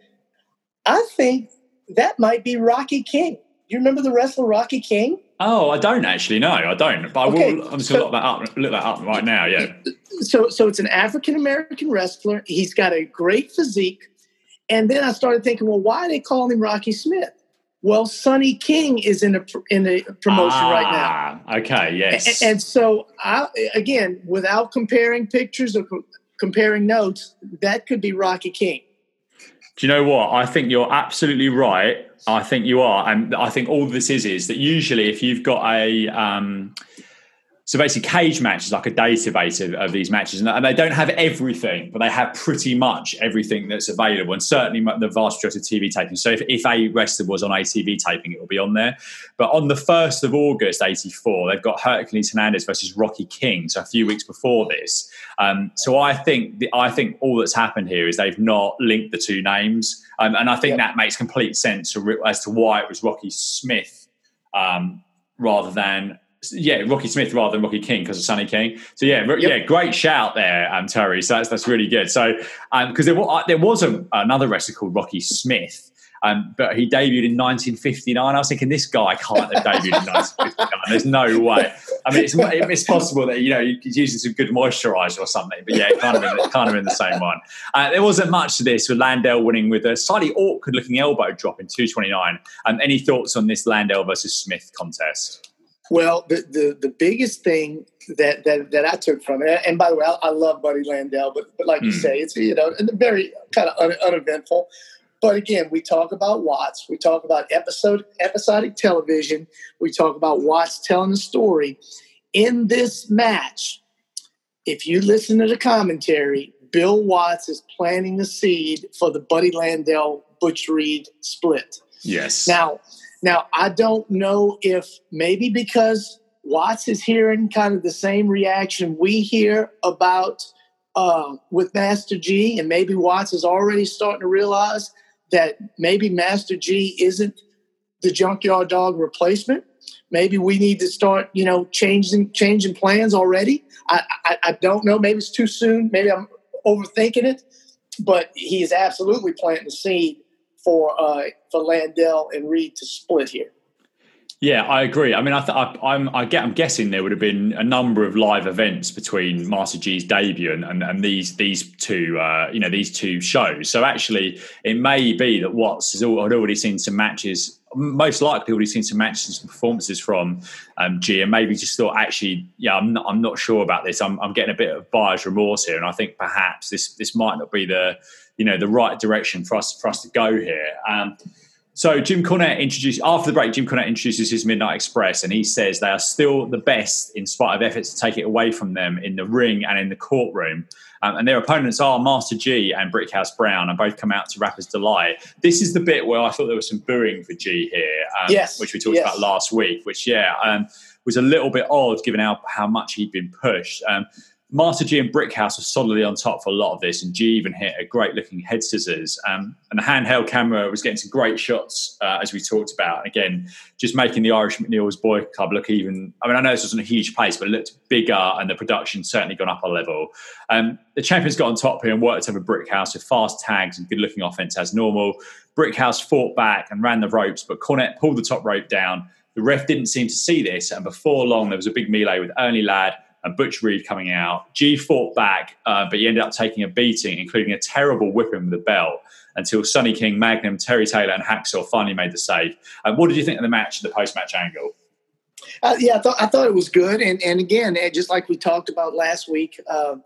Speaker 2: I think that might be Rocky King. You remember the wrestler Rocky King?
Speaker 1: Oh, I don't actually. No, I don't. But okay, I will. I'm just so, look that up. Look that up right now. Yeah.
Speaker 2: So, so it's an African American wrestler. He's got a great physique, and then I started thinking, well, why are they calling him Rocky Smith? Well, Sonny King is in a in a promotion ah, right now.
Speaker 1: Ah, okay, yes.
Speaker 2: And, and so, I, again, without comparing pictures or co- comparing notes, that could be Rocky King.
Speaker 1: Do you know what? I think you're absolutely right. I think you are, and I think all this is is that usually if you've got a um, so basically, cage matches like a database of, of these matches, and, they don't have everything, but they have pretty much everything that's available, and certainly the vast majority of TV taping. So if, if a wrestler was on a TV taping, it will be on there. But on the first of August '84, they've got Hercules Hernandez versus Rocky King, so a few weeks before this. Um, so I think the, I think all that's happened here is they've not linked the two names, um, and I think yep. that makes complete sense as to why it was Rocky Smith um, rather than yeah, Rocky Smith rather than Rocky King because of Sonny King. So yeah, yep. yeah, great shout there, um, Terry. So that's that's really good. So because um, there, uh, there was a, another wrestler called Rocky Smith. Um, but he debuted in 1959. I was thinking, this guy can't have debuted in 1959. There's no way. I mean, it's, it's possible that you know he's using some good moisturizer or something. But yeah, kind of in, kind of in the same one. Uh, there wasn't much to this with Landel winning with a slightly awkward-looking elbow drop in 229. Um, any thoughts on this Landel versus Smith contest?
Speaker 2: Well, the, the, the biggest thing that, that, that I took from it, and by the way, I, I love Buddy Landel, but, but like mm. you hmm. say, it's, you know, very kind of un, uneventful. But again, we talk about Watts, we talk about episode episodic television, we talk about Watts telling the story. In this match, if you listen to the commentary, Bill Watts is planting the seed for the Buddy Landel Butch Reed split.
Speaker 1: Yes.
Speaker 2: Now, now, I don't know if maybe because Watts is hearing kind of the same reaction we hear about uh, with Master G, and maybe Watts is already starting to realize that maybe Master G isn't the junkyard dog replacement. Maybe we need to start, you know, changing changing plans already. I, I, I don't know. Maybe it's too soon. Maybe I'm overthinking it. But he is absolutely planting the seed for uh, for Landel and Reed to split here.
Speaker 1: Yeah, I agree. I mean, I, th- I, I'm, I get, I'm guessing there would have been a number of live events between Master G's debut and, and, and these these two, uh, you know, these two shows. So actually, it may be that Watts has already seen some matches. Most likely, already seen some matches and performances from um, G, and maybe just thought, actually, yeah, I'm not, I'm not sure about this. I'm, I'm getting a bit of buyer's remorse here, and I think perhaps this this might not be the you know the right direction for us for us to go here. Um, so Jim Cornette introduced after the break. Jim Cornette introduces his Midnight Express, and he says they are still the best in spite of efforts to take it away from them in the ring and in the courtroom. Um, and their opponents are Master G and Brickhouse Brown, and both come out to Rapper's Delight. This is the bit where I thought there was some booing for G here, um,
Speaker 2: yes,
Speaker 1: which we talked
Speaker 2: yes.
Speaker 1: about last week. Which yeah, um, was a little bit odd given how how much he'd been pushed. Master G and Brickhouse were solidly on top for a lot of this, and G even hit a great looking head scissors. Um, and the handheld camera was getting some great shots, uh, as we talked about. Again, just making the Irish McNeil's Boy Club look even. I mean, I know this wasn't a huge pace, but it looked bigger, and the production certainly gone up a level. Um, the champions got on top here and worked over Brickhouse with fast tags and good looking offense as normal. Brickhouse fought back and ran the ropes, but Cornette pulled the top rope down. The ref didn't seem to see this, and before long, there was a big melee with Ernie Ladd and Butch Reed coming out. G fought back, uh, but he ended up taking a beating, including a terrible whipping with a belt, until Sonny King, Magnum, Terry Taylor, and Hacksaw finally made the save. Uh, what did you think of the match, the post match angle?
Speaker 2: Uh, yeah, I thought, I thought it was good. And, and again, eh, just like we talked about last week, uh,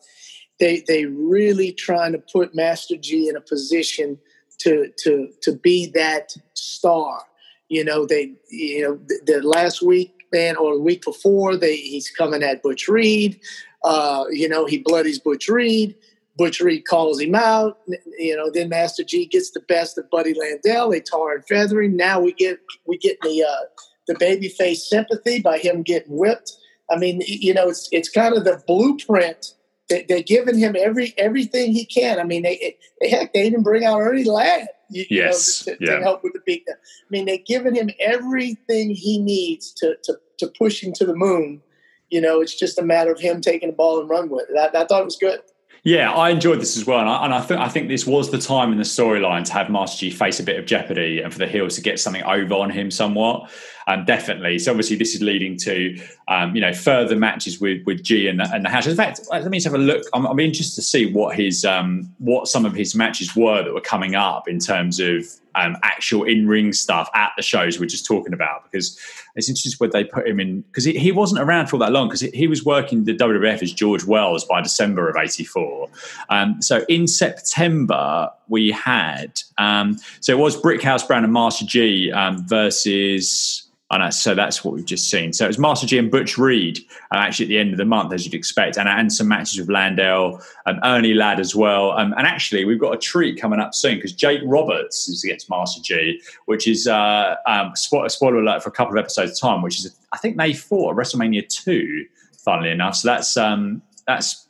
Speaker 2: they, they really trying to put Master G in a position to, to, to be that star. You know, they, you know, the, the last week man, or the week before, they he's coming at Butch Reed. Uh, you know, he bloodies Butch Reed. Butch Reed calls him out. You know, then Master G gets the best of Buddy Landel. They tar and feathering. Now we get we get the uh, the babyface sympathy by him getting whipped. I mean, you know, it's it's kind of the blueprint. They, they're giving him every everything he can. I mean, they, they heck they even bring out Ernie Ladd You,
Speaker 1: yes,
Speaker 2: you know, to,
Speaker 1: yeah.
Speaker 2: to, help with the beat. I mean, they've given him everything he needs to to to push him to the moon. You know, it's just a matter of him taking the ball and run with it. I, I thought it was good.
Speaker 1: Yeah, I enjoyed this as well, and I, and I think I think this was the time in the storyline to have Master G face a bit of jeopardy, and for the heels to get something over on him somewhat. Um, definitely. So obviously, this is leading to um, you know further matches with with G and the, and the Hash. In fact, let me just have a look. I'm, I'm interested to see what his um, what some of his matches were that were coming up in terms of um, actual in ring stuff at the shows we're just talking about because it's interesting where they put him in because he, he wasn't around for all that long because he, he, was working the WWF as George Wells by December of '84. Um, so in September we had um, so it was Brickhouse Brown and Master G um, versus and so that's what we've just seen. So it was Master G and Butch Reed uh, actually at the end of the month, as you'd expect, and, and some matches with Landel and Ernie Ladd as well. Um, and actually, we've got a treat coming up soon because Jake Roberts is against Master G, which is uh, um, spoiler, alert for a couple of episodes' time, which is I think they fought WrestleMania two, funnily enough. So that's um, that's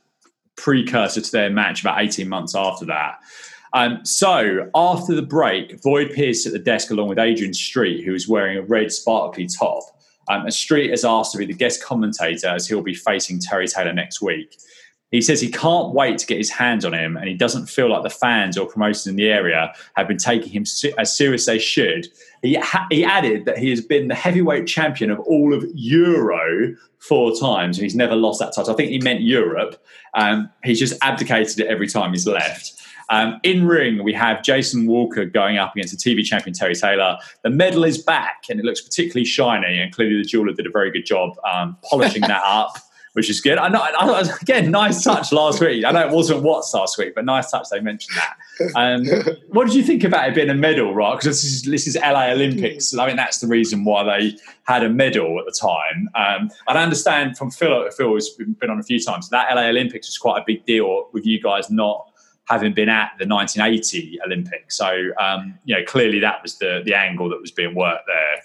Speaker 1: precursor to their match about eighteen months after that. Um, so after the break, Boyd Pierce at the desk along with Adrian Street, who is wearing a red sparkly top. Um, and Street has asked to be the guest commentator as he'll be facing Terry Taylor next week. He says he can't wait to get his hands on him, and he doesn't feel like the fans or promoters in the area have been taking him as serious as they should. He, ha- he added that he has been the heavyweight champion of all of Euro four times, and he's never lost that title. I think he meant Europe. Um, he's just abdicated it every time he's left. Um, in ring, we have Jason Walker going up against the TV champion Terry Taylor. The medal is back and it looks particularly shiny, and clearly the jeweler did a very good job um, polishing that up. Which is good. I know, I, again, nice touch last week. I know it wasn't Watts last week, but nice touch. They mentioned that. Um, what did you think about it being a medal, right? Because this is, this is LA Olympics. I mean, that's the reason why they had a medal at the time. Um, I understand from Phil, Phil has been on a few times, that LA Olympics was quite a big deal with you guys not having been at the 1980 Olympics. So, um, you know, clearly that was the the angle that was being worked there.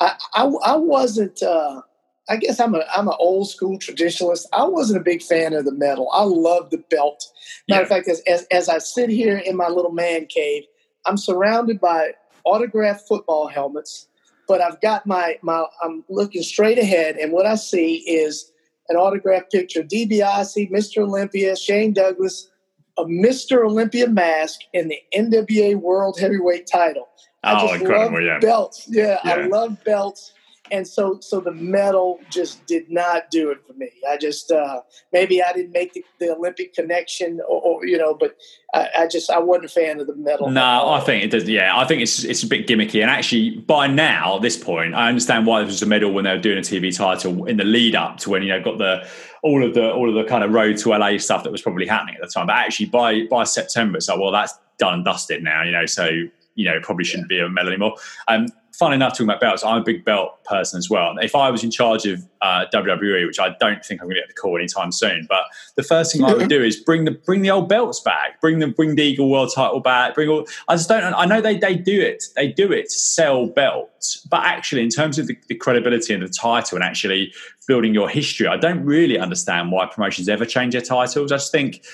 Speaker 2: I, I, I wasn't. Uh, I guess I'm a I'm an old school traditionalist. I wasn't a big fan of the medal. I love the belt. Matter yeah. of fact, as, as as I sit here in my little man cave, I'm surrounded by autographed football helmets. But I've got my my I'm looking straight ahead, and what I see is an autographed picture of DiBiase, Mr. Olympia, Shane Douglas, a Mr. Olympia mask and the NWA World Heavyweight title. I
Speaker 1: oh, just love
Speaker 2: yeah. belts. Yeah, yeah, I love belts. And so, so the medal just did not do it for me. I just uh, maybe I didn't make the, the Olympic connection, or, or, you know, but I, I, just I wasn't a fan of the medal.
Speaker 1: No, I think it does. Yeah, I think it's it's a bit gimmicky. And actually, by now, at this point, I understand why there was a medal when they were doing a TV title in the lead up to when you know got the all of the all of the kind of road to LA stuff that was probably happening at the time. But actually, by by September, it's like, well, that's done and dusted now. You know, so you know, probably shouldn't yeah. be a medal anymore. Um, fun enough talking about belts, I'm a big belt person as well. If I was in charge of uh, WWE, which I don't think I'm going to get the call anytime soon, but the first thing I would do is bring the bring the old belts back, bring the bring the Eagle World Title back, bring all. I just don't. I know they they do it. They do it to sell belts, but actually, in terms of the, the credibility and the title, and actually building your history, I don't really understand why promotions ever change their titles. I just think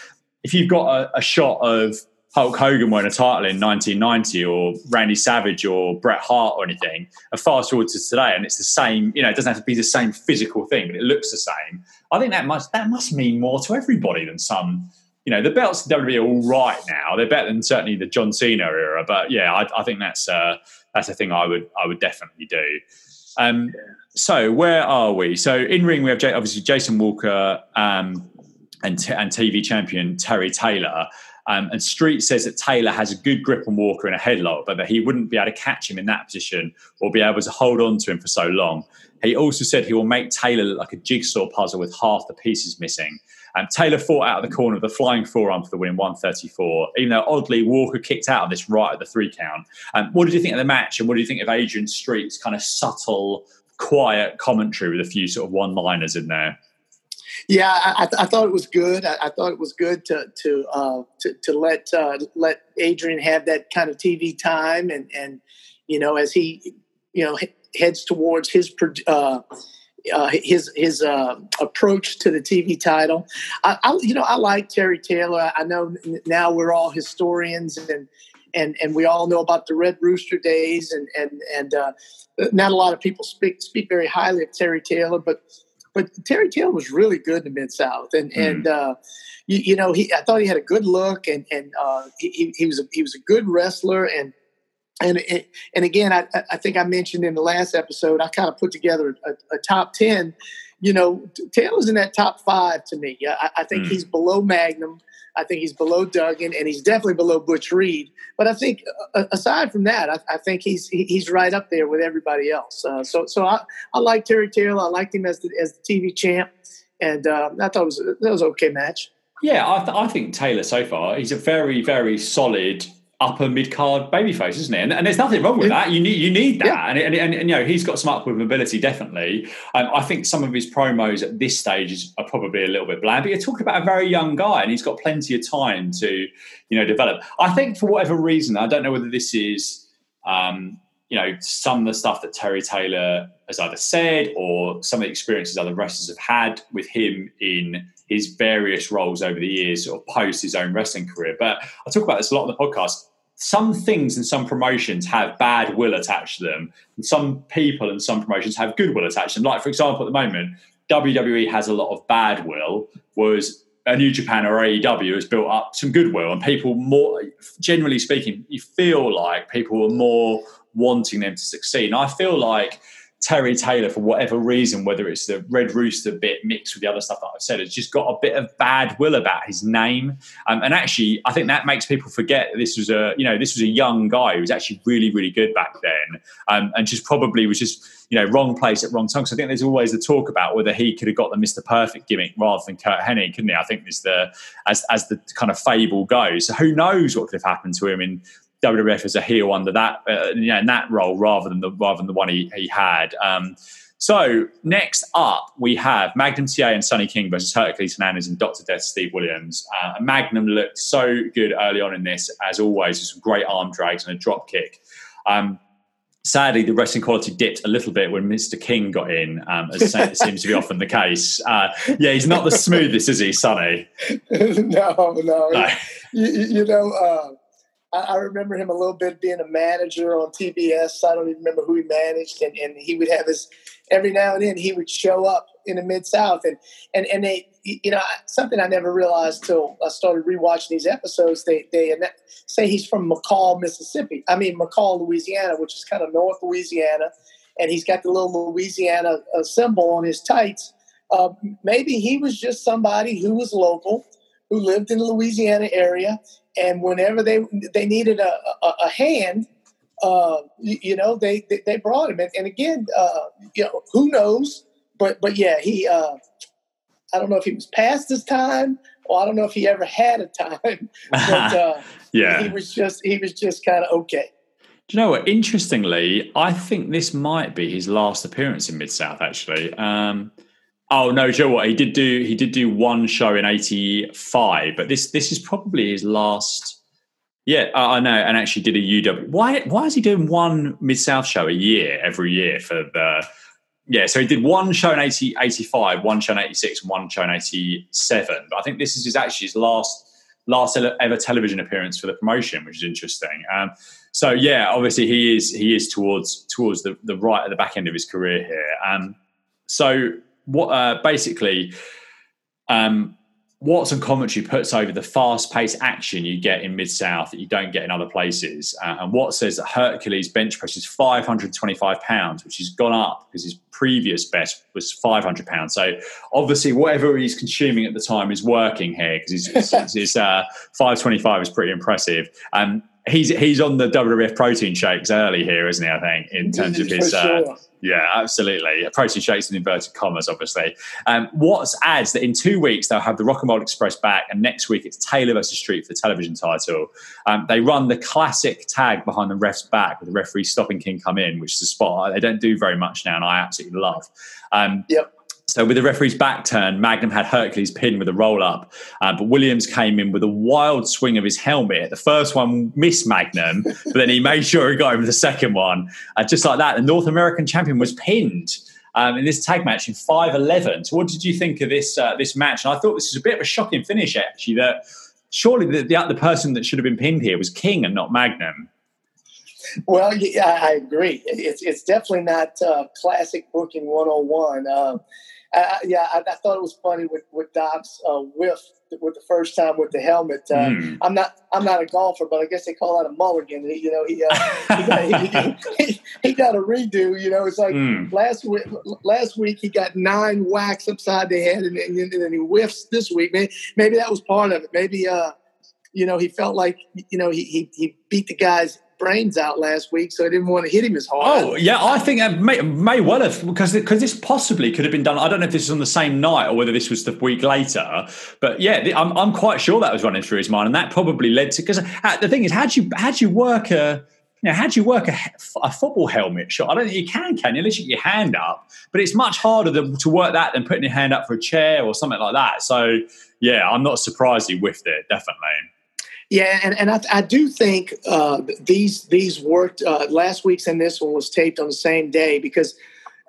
Speaker 1: if you've got a, a shot of Hulk Hogan won a title in 1990 or Randy Savage or Bret Hart or anything, and fast forward to today and it's the same, you know, it doesn't have to be the same physical thing, but it looks the same. I think that must that must mean more to everybody than some, you know, the belts in WWE are all right now. They're better than certainly the John Cena era, but yeah, I, I think that's uh, that's a thing I would I would definitely do. Um, so where are we? So in ring we have obviously Jason Walker um, and, t- and TV champion Terry Taylor. Um, and Street says that Taylor has a good grip on Walker in a headlock, but that he wouldn't be able to catch him in that position or be able to hold on to him for so long. He also said he will make Taylor look like a jigsaw puzzle with half the pieces missing. Um, Taylor fought out of the corner of the flying forearm for the win, 134, even though oddly Walker kicked out of this right at the three count. Um, what did you think of the match and what do you think of Adrian Street's kind of subtle, quiet commentary with a few sort of one liners in there?
Speaker 2: Yeah, I, I, thought it was good. I, I, thought it was good to to uh, to, to, let uh, let Adrian have that kind of TV time, and and you know as he you know heads towards his uh, uh, his his uh, approach to the TV title. I, I, you know I like Terry Taylor. I know now we're all historians and and and we all know about the Red Rooster days, and and and uh, not a lot of people speak speak very highly of Terry Taylor, but but Terry Taylor was really good in the Mid South, and mm. and uh, you, you, know he I thought he had a good look, and and uh, he he was a, he was a good wrestler, and and and again I I think I mentioned in the last episode I kind of put together a, a top ten. You know, Taylor's in that top five to me. I, I think mm. he's below Magnum. I think he's below Duggan, and he's definitely below Butch Reed. But I think, uh, aside from that, I, I, think he's he's right up there with everybody else. Uh, so so I, I like Terry Taylor. I liked him as the as the TV champ, and uh, I thought it was that was an okay match.
Speaker 1: Yeah, I, th- I think Taylor so far he's a very very solid upper mid card babyface, isn't it? And, and, there's nothing wrong with that. You need you need that, yeah. and, and, and, and, you know he's got some upward mobility definitely. Um, I think some of his promos at this stage is, are probably a little bit bland. But you're talking about a very young guy, and he's got plenty of time to you know develop. I think for whatever reason, I don't know whether this is. Um, you know, some of the stuff that Terry Taylor has either said or some of the experiences other wrestlers have had with him in his various roles over the years, or post his own wrestling career. But I talk about this a lot on the podcast some things and some promotions have bad will attached to them, and some people and some promotions have good will attached to them. Like, for example, at the moment, WWE has a lot of bad will, whereas a New Japan or AEW has built up some goodwill, and people more, generally speaking, you feel like people are more wanting them to succeed. And I feel like Terry Taylor, for whatever reason, whether it's the Red Rooster bit mixed with the other stuff that I've said, has just got a bit of bad will about his name. Um, and actually, I think that makes people forget that this was a, you know, this was a young guy who was actually really, really good back then, um, and just probably was just, you know, wrong place at wrong time. So I think there's always the talk about whether he could have got the Mr. Perfect gimmick rather than Curt Hennig, couldn't he? I think is the as as the kind of fable goes. So who knows what could have happened to him in WWF as a heel under that, uh, you know, in that role rather than the rather than the one he, he had. Um, so next up, we have Magnum TA and Sonny King versus Hercules Hernandez and Dr. Death Steve Williams. Uh, Magnum looked so good early on in this, as always, with some great arm drags and a drop kick. Um, sadly, the wrestling quality dipped a little bit when Mr. King got in, um, as seems to be often the case. Uh, yeah, he's not the smoothest, is he, Sonny?
Speaker 2: no, no. no. You, you, know, uh, I, I, remember him a little bit being a manager on TBS. I don't even remember who he managed, and, and he would have his every now and then he would show up in the mid South, and and and they, you know, something I never realized till I started rewatching these episodes. They they say he's from McCall, Mississippi. I mean McCall, Louisiana, which is kind of North Louisiana, and he's got the little Louisiana uh, symbol on his tights. Uh, maybe he was just somebody who was local, who lived in the Louisiana area, and whenever they they needed a, a, a hand, uh, you, know, they, they, they brought him. And, and again, uh, you know, who knows? But but yeah, he. Uh, I don't know if he was past his time, or I don't know if he ever had a time. But uh,
Speaker 1: yeah,
Speaker 2: he was just he was just kind of okay.
Speaker 1: Do you know what? Interestingly, I think this might be his last appearance in Mid South. Actually, um, Oh no, Joe! What he did do? He did do one show in '85, but this this is probably his last. Yeah, I know, and actually did a UW. Why why is he doing one Mid South show a year every year for the? Yeah, so he did one show in 80, 85, one show in 86, and one show in 87. But I think this is his, actually his last last ever television appearance for the promotion, which is interesting. Um, so yeah, obviously he is he is towards towards the, the right at the back end of his career here. Um, so what uh, basically um, Watson commentary puts over the fast-paced action you get in Mid South that you don't get in other places. Uh, and Watts says that Hercules bench press is 525 pounds, which has gone up because his previous best was 500 pounds. So obviously, whatever he's consuming at the time is working here because his, his, his uh, 525 is pretty impressive. Um, he's he's on the WWF protein shakes early here, isn't he? I think in terms of his. Uh, yeah, absolutely. Protein shakes in inverted commas, obviously. Um, Watts adds that in two weeks they'll have the Rock and Roll Express back, and next week it's Taylor versus Street for the television title. Um, they run the classic tag behind the ref's back with the referee stopping King come in, which is a spot they don't do very much now, and I absolutely love. Um,
Speaker 2: yep.
Speaker 1: So with the referee's back turn, Magnum had Hercules pinned with a roll up, uh, but Williams came in with a wild swing of his helmet. The first one missed Magnum, but then he made sure he got him with the second one. Uh, just like that, the North American champion was pinned um, in this tag match in five eleven. So what did you think of this uh, this match? And I thought this was a bit of a shocking finish actually. That surely the, the, the person that should have been pinned here was King and not Magnum.
Speaker 2: Well, yeah, I agree. It's it's definitely not uh, classic booking 101. Uh, I, yeah, I, I, thought it was funny with with Doc's uh, whiff with the first time with the helmet. Uh, mm. I'm not I'm not a golfer, but I guess they call that a mulligan. He, you know, he, uh, he, got, he, he, he, got a redo. You know, it's like mm. last week. Last week he got nine whacks upside the head, and, and, and then he whiffs this week. Maybe, maybe that was part of it. Maybe uh, you know, he felt like you know he he, he beat the guy's brains out last week, so I didn't want to hit him as hard.
Speaker 1: Oh, yeah, I think may, may well have because because this possibly could have been done. I don't know if this was on the same night or whether this was the week later, but yeah, I'm I'm quite sure that was running through his mind, and that probably led to because uh, the thing is, had you had you work a you know, how do you work a, a, football helmet shot? I don't think you can, can you? Unless you get your hand up. But it's much harder to, to work that than putting your hand up for a chair or something like that. So, yeah, I'm not surprised he whiffed it, definitely.
Speaker 2: Yeah, and, and I, I do think uh, these these worked. Uh, last week's and this one was taped on the same day because,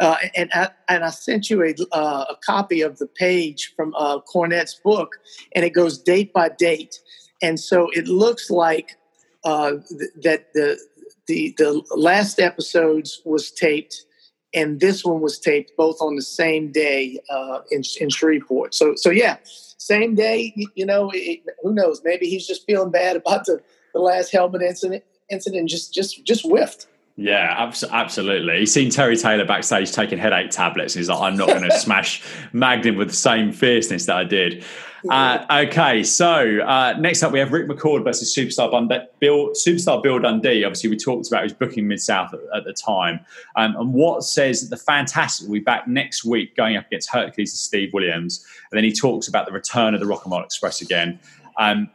Speaker 2: uh, and I, and I sent you a, uh, a copy of the page from uh, Cornette's book, and it goes date by date, and so it looks like uh, th- that the the the last episodes was taped and this one was taped both on the same day uh, in, in Shreveport. So, so yeah, same day. You know, it, who knows? Maybe he's just feeling bad about the, the last helmet incident. Incident just just just whiffed.
Speaker 1: Yeah, absolutely. He's seen Terry Taylor backstage taking headache tablets. And he's like, I'm not going to smash Magnum with the same fierceness that I did. Uh, okay, so uh, next up we have Rick McCord versus Superstar Bund- Bill Superstar Bill Dundee. Obviously, we talked about his booking Mid South at, at, the time, um, and Watts says the Fantastic will be back next week going up against Hercules and Steve Williams, and then he talks about the return of the Rock and Roll Express again. Um,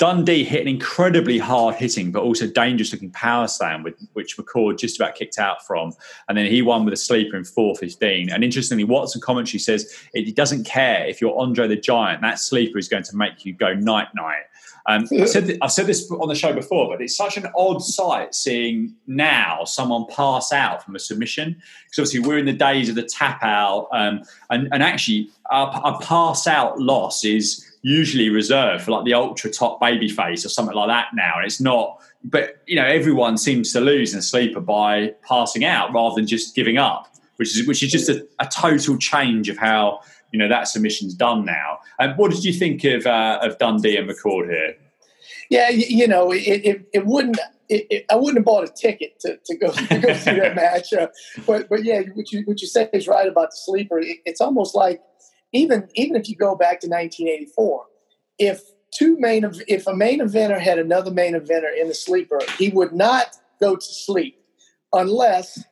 Speaker 1: Dundee hit an incredibly hard hitting, but also dangerous looking power slam, with, which McCord just about kicked out from. And then he won with a sleeper in 4.15. And interestingly, Watson commentary says it doesn't care if you're Andre the Giant, that sleeper is going to make you go night night. Um, I said th- I've said this on the show before, but it's such an odd sight seeing now someone pass out from a submission because obviously we're in the days of the tap out, um, and, and actually a, a pass out loss is usually reserved for like the ultra top baby face or something like that now. And it's not, but you know, everyone seems to lose in a sleeper by passing out rather than just giving up, which is which is just a, a total change of how you know that submission's done now. And what did you think of uh, of Dundee and McCord here?
Speaker 2: Yeah, you, you know, it, it, it wouldn't. It, it, I wouldn't have bought a ticket to, to go to go see that match, uh, but but yeah, what you what you say is right about the sleeper. it's almost like even even if you go back to 1984, if two main if a main eventer had another main eventer in the sleeper, he would not go to sleep unless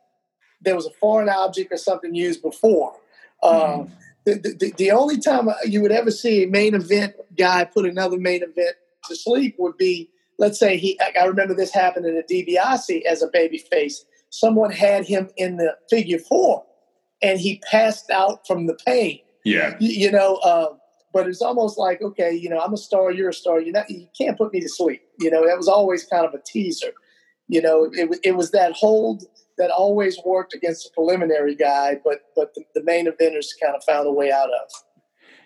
Speaker 2: there was a foreign object or something used before. Mm. Uh, the, the, the, only time you would ever see a main event guy put another main event to sleep would be, let's say he. I remember this happened in a DiBiase as a baby face. Someone had him in the figure four, and he passed out from the pain.
Speaker 1: Yeah.
Speaker 2: You, you know, uh, but it's almost like, okay, you know, I'm a star, you're a star. You're not, you can't put me to sleep. You know, that was always kind of a teaser. You know, it, it was that hold that always worked against the preliminary guy, but but the, the main eventers kind of found a way out of.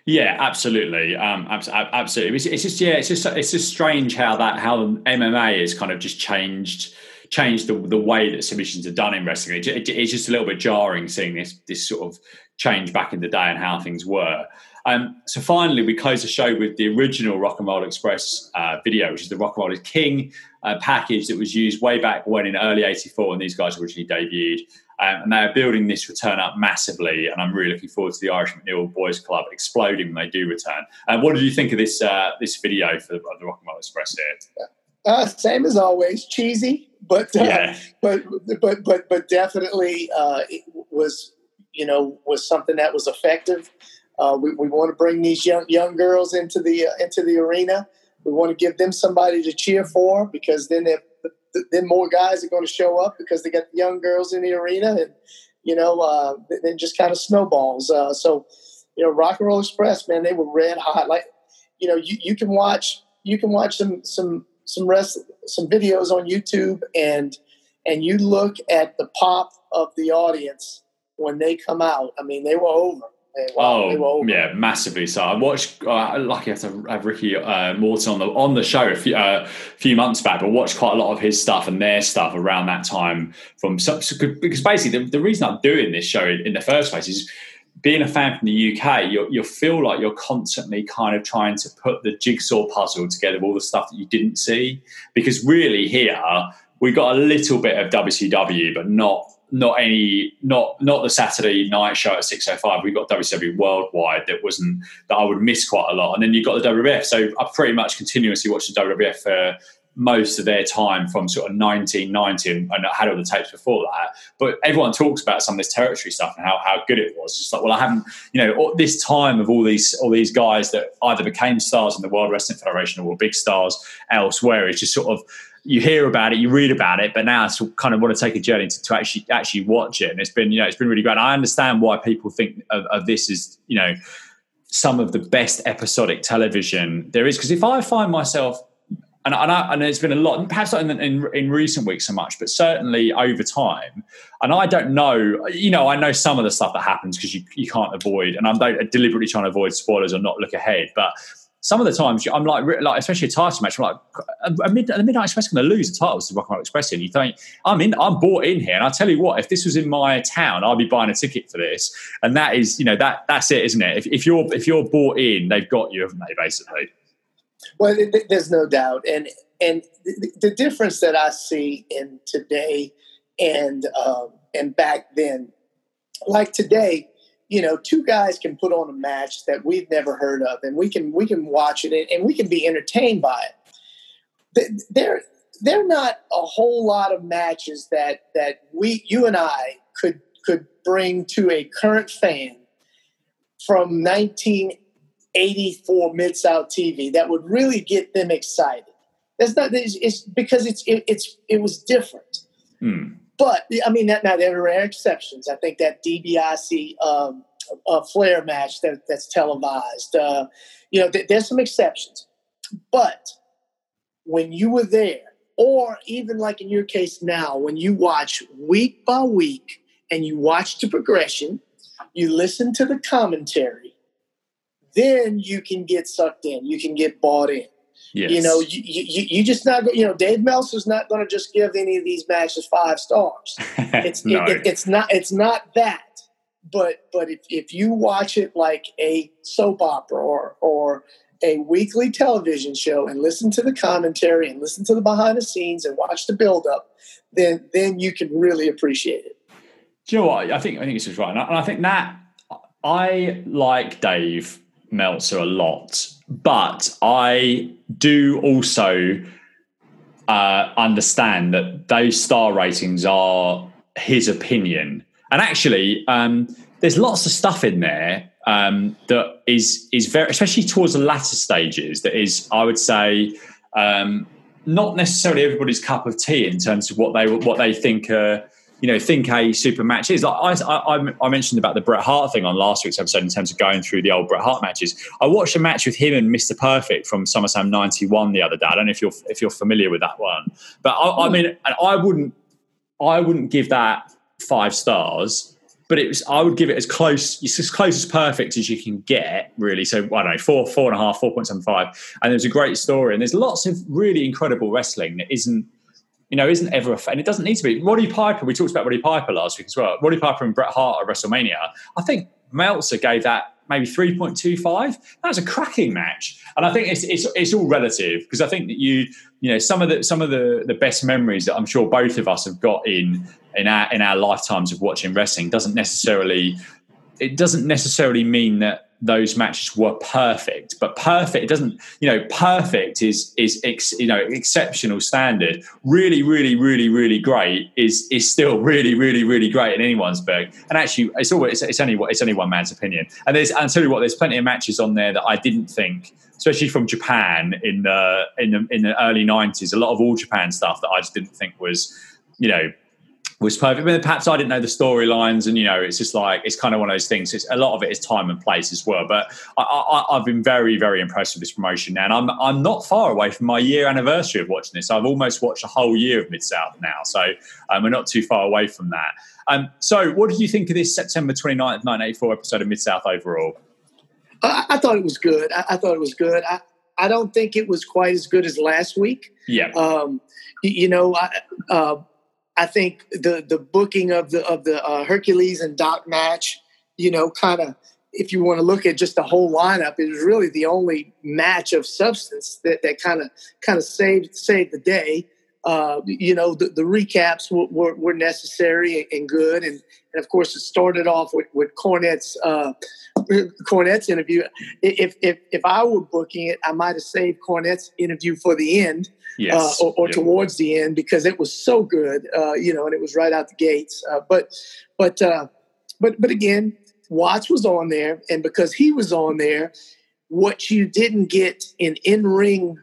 Speaker 1: Yeah, absolutely, um, absolutely. It's, it's, just yeah, it's just it's just strange how that how MMA has kind of just changed changed the, the way that submissions are done in wrestling. It, it, it's just a little bit jarring seeing this this sort of change back in the day and how things were. Um, so finally, we close the show with the original Rock and Roll Express uh, video, which is the Rock and Roll is King uh, package that was used way back when in early '84 when these guys originally debuted. Um, and they are building this return up massively, and I'm really looking forward to the Irish McNeil Boys Club exploding when they do return. Uh, what did you think of this uh, this video for the, the Rock and Roll Express here?
Speaker 2: Uh, same as always, cheesy, but uh, yeah. but but but but definitely uh, it was you know was something that was effective. Uh, we, we want to bring these young young girls into the uh, into the arena. We want to give them somebody to cheer for because then then more guys are going to show up because they got the young girls in the arena, and you know uh, then just kind of snowballs. Uh, so you know, Rock and Roll Express, man, they were red hot. Like you know, you, you can watch you can watch some some some rest some videos on YouTube and and you look at the pop of the audience when they come out. I mean, they were over
Speaker 1: oh, yeah, massively so. I watched, uh, lucky have to have Ricky uh, Morton on the on the show a few, uh, few months back, but watched quite a lot of his stuff and their stuff around that time. From because basically the, the reason I'm doing this show in, in the first place is being a fan from the UK, you you feel like you're constantly kind of trying to put the jigsaw puzzle together of all the stuff that you didn't see. Because really, here we got a little bit of WCW, but not not any not not the Saturday night show at six oh five. We got WCW Worldwide that wasn't that I would miss quite a lot, and then you got the WWF. So I pretty much continuously watched the WWF for most of their time from sort of 1990 and I had all the tapes before that. But everyone talks about some of this territory stuff and how, how good it was. It's like, well, I haven't, you know, this time of all these all these guys that either became stars in the World Wrestling Federation or were big stars elsewhere. It's just sort of you hear about it, you read about it, but now I kind of want to take a journey to, to actually actually watch it. And it's been, you know, it's been really great. I understand why people think of, of this as, you know, some of the best episodic television there is. Because if I find myself, and, and, I, and there's been a lot, perhaps not in, in, in recent weeks so much, but certainly over time. And I don't know, you know, I know some of the stuff that happens because you, you can't avoid, and I'm deliberately trying to avoid spoilers or not look ahead. But some of the times I'm like, like especially a title match, I'm like, uh, a, mid, a Midnight Express going to lose the title to Rock and Roll Express, and you think I'm in, I'm bought in here, and I tell you what, if this was in my town, I'd be buying a ticket for this, and that is, you know, that that's it, isn't it? If, if you're if you're bought in, they've got you, haven't they? Basically.
Speaker 2: Well, there's no doubt, and and the difference that I see in today and um, and back then, like today you know, two guys can put on a match that we've never heard of, and we can we can watch it and we can be entertained by it. They're they're not a whole lot of matches that that we you and I could could bring to a current fan from 1984 Mid South TV that would really get them excited. That's not it's, it's because it's it, it's it was different. Hmm. But I mean, that, now there are exceptions. I think that DiBiase um, uh, Flair match that, that's televised. Uh, you know, th- there's some exceptions, but when you were there, or even like in your case now, when you watch week by week and you watch the progression, you listen to the commentary, then you can get sucked in. You can get bought in. Yes. You know, you, you, you just not, you know, Dave Meltzer's not going to just give any of these matches five stars. It's, no. it, it, it's not, it's not that. But, but if, if you watch it like a soap opera or, or a weekly television show and listen to the commentary and listen to the behind the scenes and watch the build up, then, then you can really appreciate it.
Speaker 1: Do you know what? I think, I think this is right. And I, and I think that I like Dave Meltzer a lot, but I do also uh, understand that those star ratings are his opinion. And actually, um, there's lots of stuff in there um, that is is very, especially towards the latter stages, that is, I would say, um, not necessarily everybody's cup of tea in terms of what they what they think. Uh, you know think a super match is. Like I, I, I, mentioned about the Bret Hart thing on last week's episode in terms of going through the old Bret Hart matches. I watched a match with him and Mr. Perfect from SummerSlam '91 the other day. I don't know if you're if you're familiar with that one, but I, I mean, I wouldn't I wouldn't give that five stars but it was I would give it as close it's as close as perfect as you can get really so I don't know four four and a half four point seven five and there's a great story and there's lots of really incredible wrestling that isn't you know, isn't ever a fan. It doesn't need to be. Roddy Piper, we talked about Roddy Piper last week as well. Roddy Piper and Bret Hart at WrestleMania. I think Meltzer gave that maybe 3.25. That was a cracking match. And I think it's it's, it's all relative because I think that you, you know, some of the some of the, the best memories that I'm sure both of us have got in in our in our lifetimes of watching wrestling doesn't necessarily it doesn't necessarily mean that those matches were perfect but perfect it doesn't you know perfect is is ex, you know exceptional standard. Really really really really great is is still really really really great in anyone's book. And actually it's always it's, it's only it's only one man's opinion. And there's and tell you what there's plenty of matches on there that I didn't think especially from Japan in the in the in the early 90s a lot of all Japan stuff that I just didn't think was you know was perfect. But perhaps I didn't know the storylines, and you know, it's just like it's kind of one of those things. It's, a lot of it is time and place as well. But I, have been very, very impressed with this promotion now, and I'm I'm not far away from my year anniversary of watching this. I've almost watched a whole year of Mid South now, so um, we're not too far away from that. Um, so, what did you think of this September 29th, 1984 episode of Mid South overall?
Speaker 2: I, I, thought it was good. I, I, thought it was good. I, I don't think it was quite as good as last week.
Speaker 1: Yeah.
Speaker 2: Um, you know, I, uh, I think the the booking of the of the uh, Hercules and Doc match, you know, kind of if you want to look at just the whole lineup, it was really the only match of substance that that kind of kind of saved saved the day. Uh, you know, the, the recaps were, were, were, necessary and good, and, and of course, it started off with, with Cornette's uh, Cornette's interview. If if if I were booking it, I might have saved Cornette's interview for the end
Speaker 1: yes.
Speaker 2: uh, or, or yep. towards the end because it was so good, uh, you know, and it was right out the gates. Uh, but, but, uh, but, but again, Watts was on there, and because he was on there, what you didn't get in in ring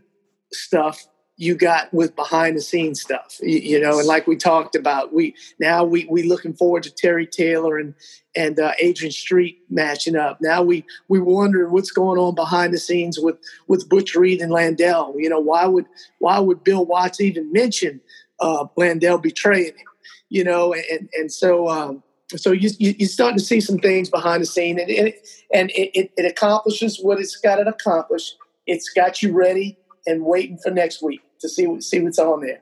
Speaker 2: stuff you got with behind the scenes stuff you, you, know and like we talked about we now we we looking forward to terry taylor and and uh, adrian street matching up. Now we we wonder what's going on behind the scenes with with butch reed and landel you know why would why would bill watts even mention uh, landel betraying him? You know and and so um, so you, you, are starting to see some things behind the scene and, and, it, and it, it accomplishes what it's got to accomplish. It's got you ready and waiting for next week to see see what's on there.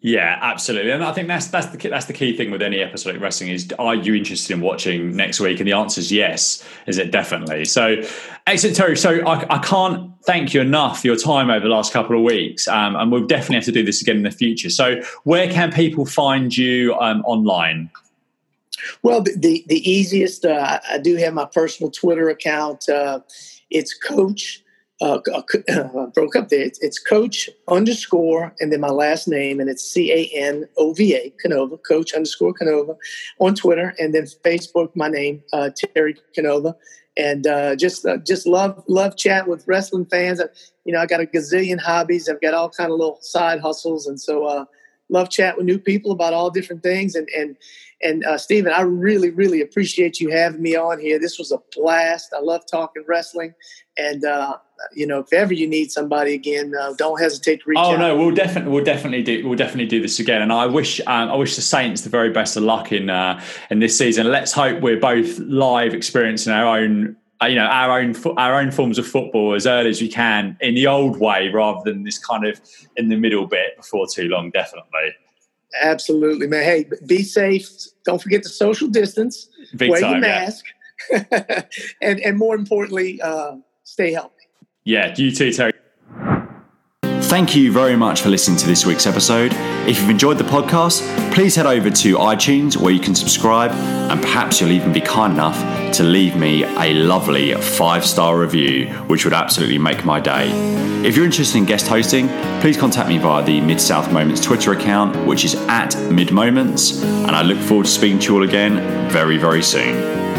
Speaker 1: Yeah, absolutely, and I think that's that's the that's the key thing with any episodic wrestling is are you interested in watching next week? And the answer is yes. Is it definitely? So, excellent, Terry. So I, I can't thank you enough for your time over the last couple of weeks, um, and we'll definitely have to do this again in the future. So, where can people find you um, online?
Speaker 2: Well, the the, the easiest uh, I do have my personal Twitter account. Uh, it's Coach uh, uh broke up there. It's, it's, Coach underscore and then my last name, and it's C A N O V A Canova, Coach underscore Canova on Twitter, and then Facebook, my name uh, Terry Canova, and uh, just uh, just love love chat with wrestling fans. you know, I got a gazillion hobbies. I've got all kind of little side hustles, and so uh, love chat with new people about all different things. And and and uh, Stephen, I really really appreciate you having me on here. This was a blast. I love talking wrestling, and uh, you know, if ever you need somebody again, uh, don't hesitate to reach
Speaker 1: oh,
Speaker 2: out.
Speaker 1: Oh no, we'll definitely, we'll definitely do, we'll definitely do this again. And I wish, um, I wish the Saints the very best of luck in uh, in this season. Let's hope we're both live experiencing our own, uh, you know, our own our own forms of football as early as we can in the old way, rather than this kind of in the middle bit before too long. Definitely.
Speaker 2: Absolutely, man. Hey, be safe. Don't forget to social distance.
Speaker 1: Big
Speaker 2: wear
Speaker 1: time,
Speaker 2: your mask, yeah. and and more importantly, uh, stay healthy.
Speaker 1: Yeah, you too, Terry.
Speaker 3: Thank you very much for listening to this week's episode. If you've enjoyed the podcast, please head over to iTunes where you can subscribe and perhaps you'll even be kind enough to leave me a lovely five star review, which would absolutely make my day. If you're interested in guest hosting, please contact me via the Mid South Moments Twitter account, which is at Mid Moments, and I look forward to speaking to you all again very, very soon.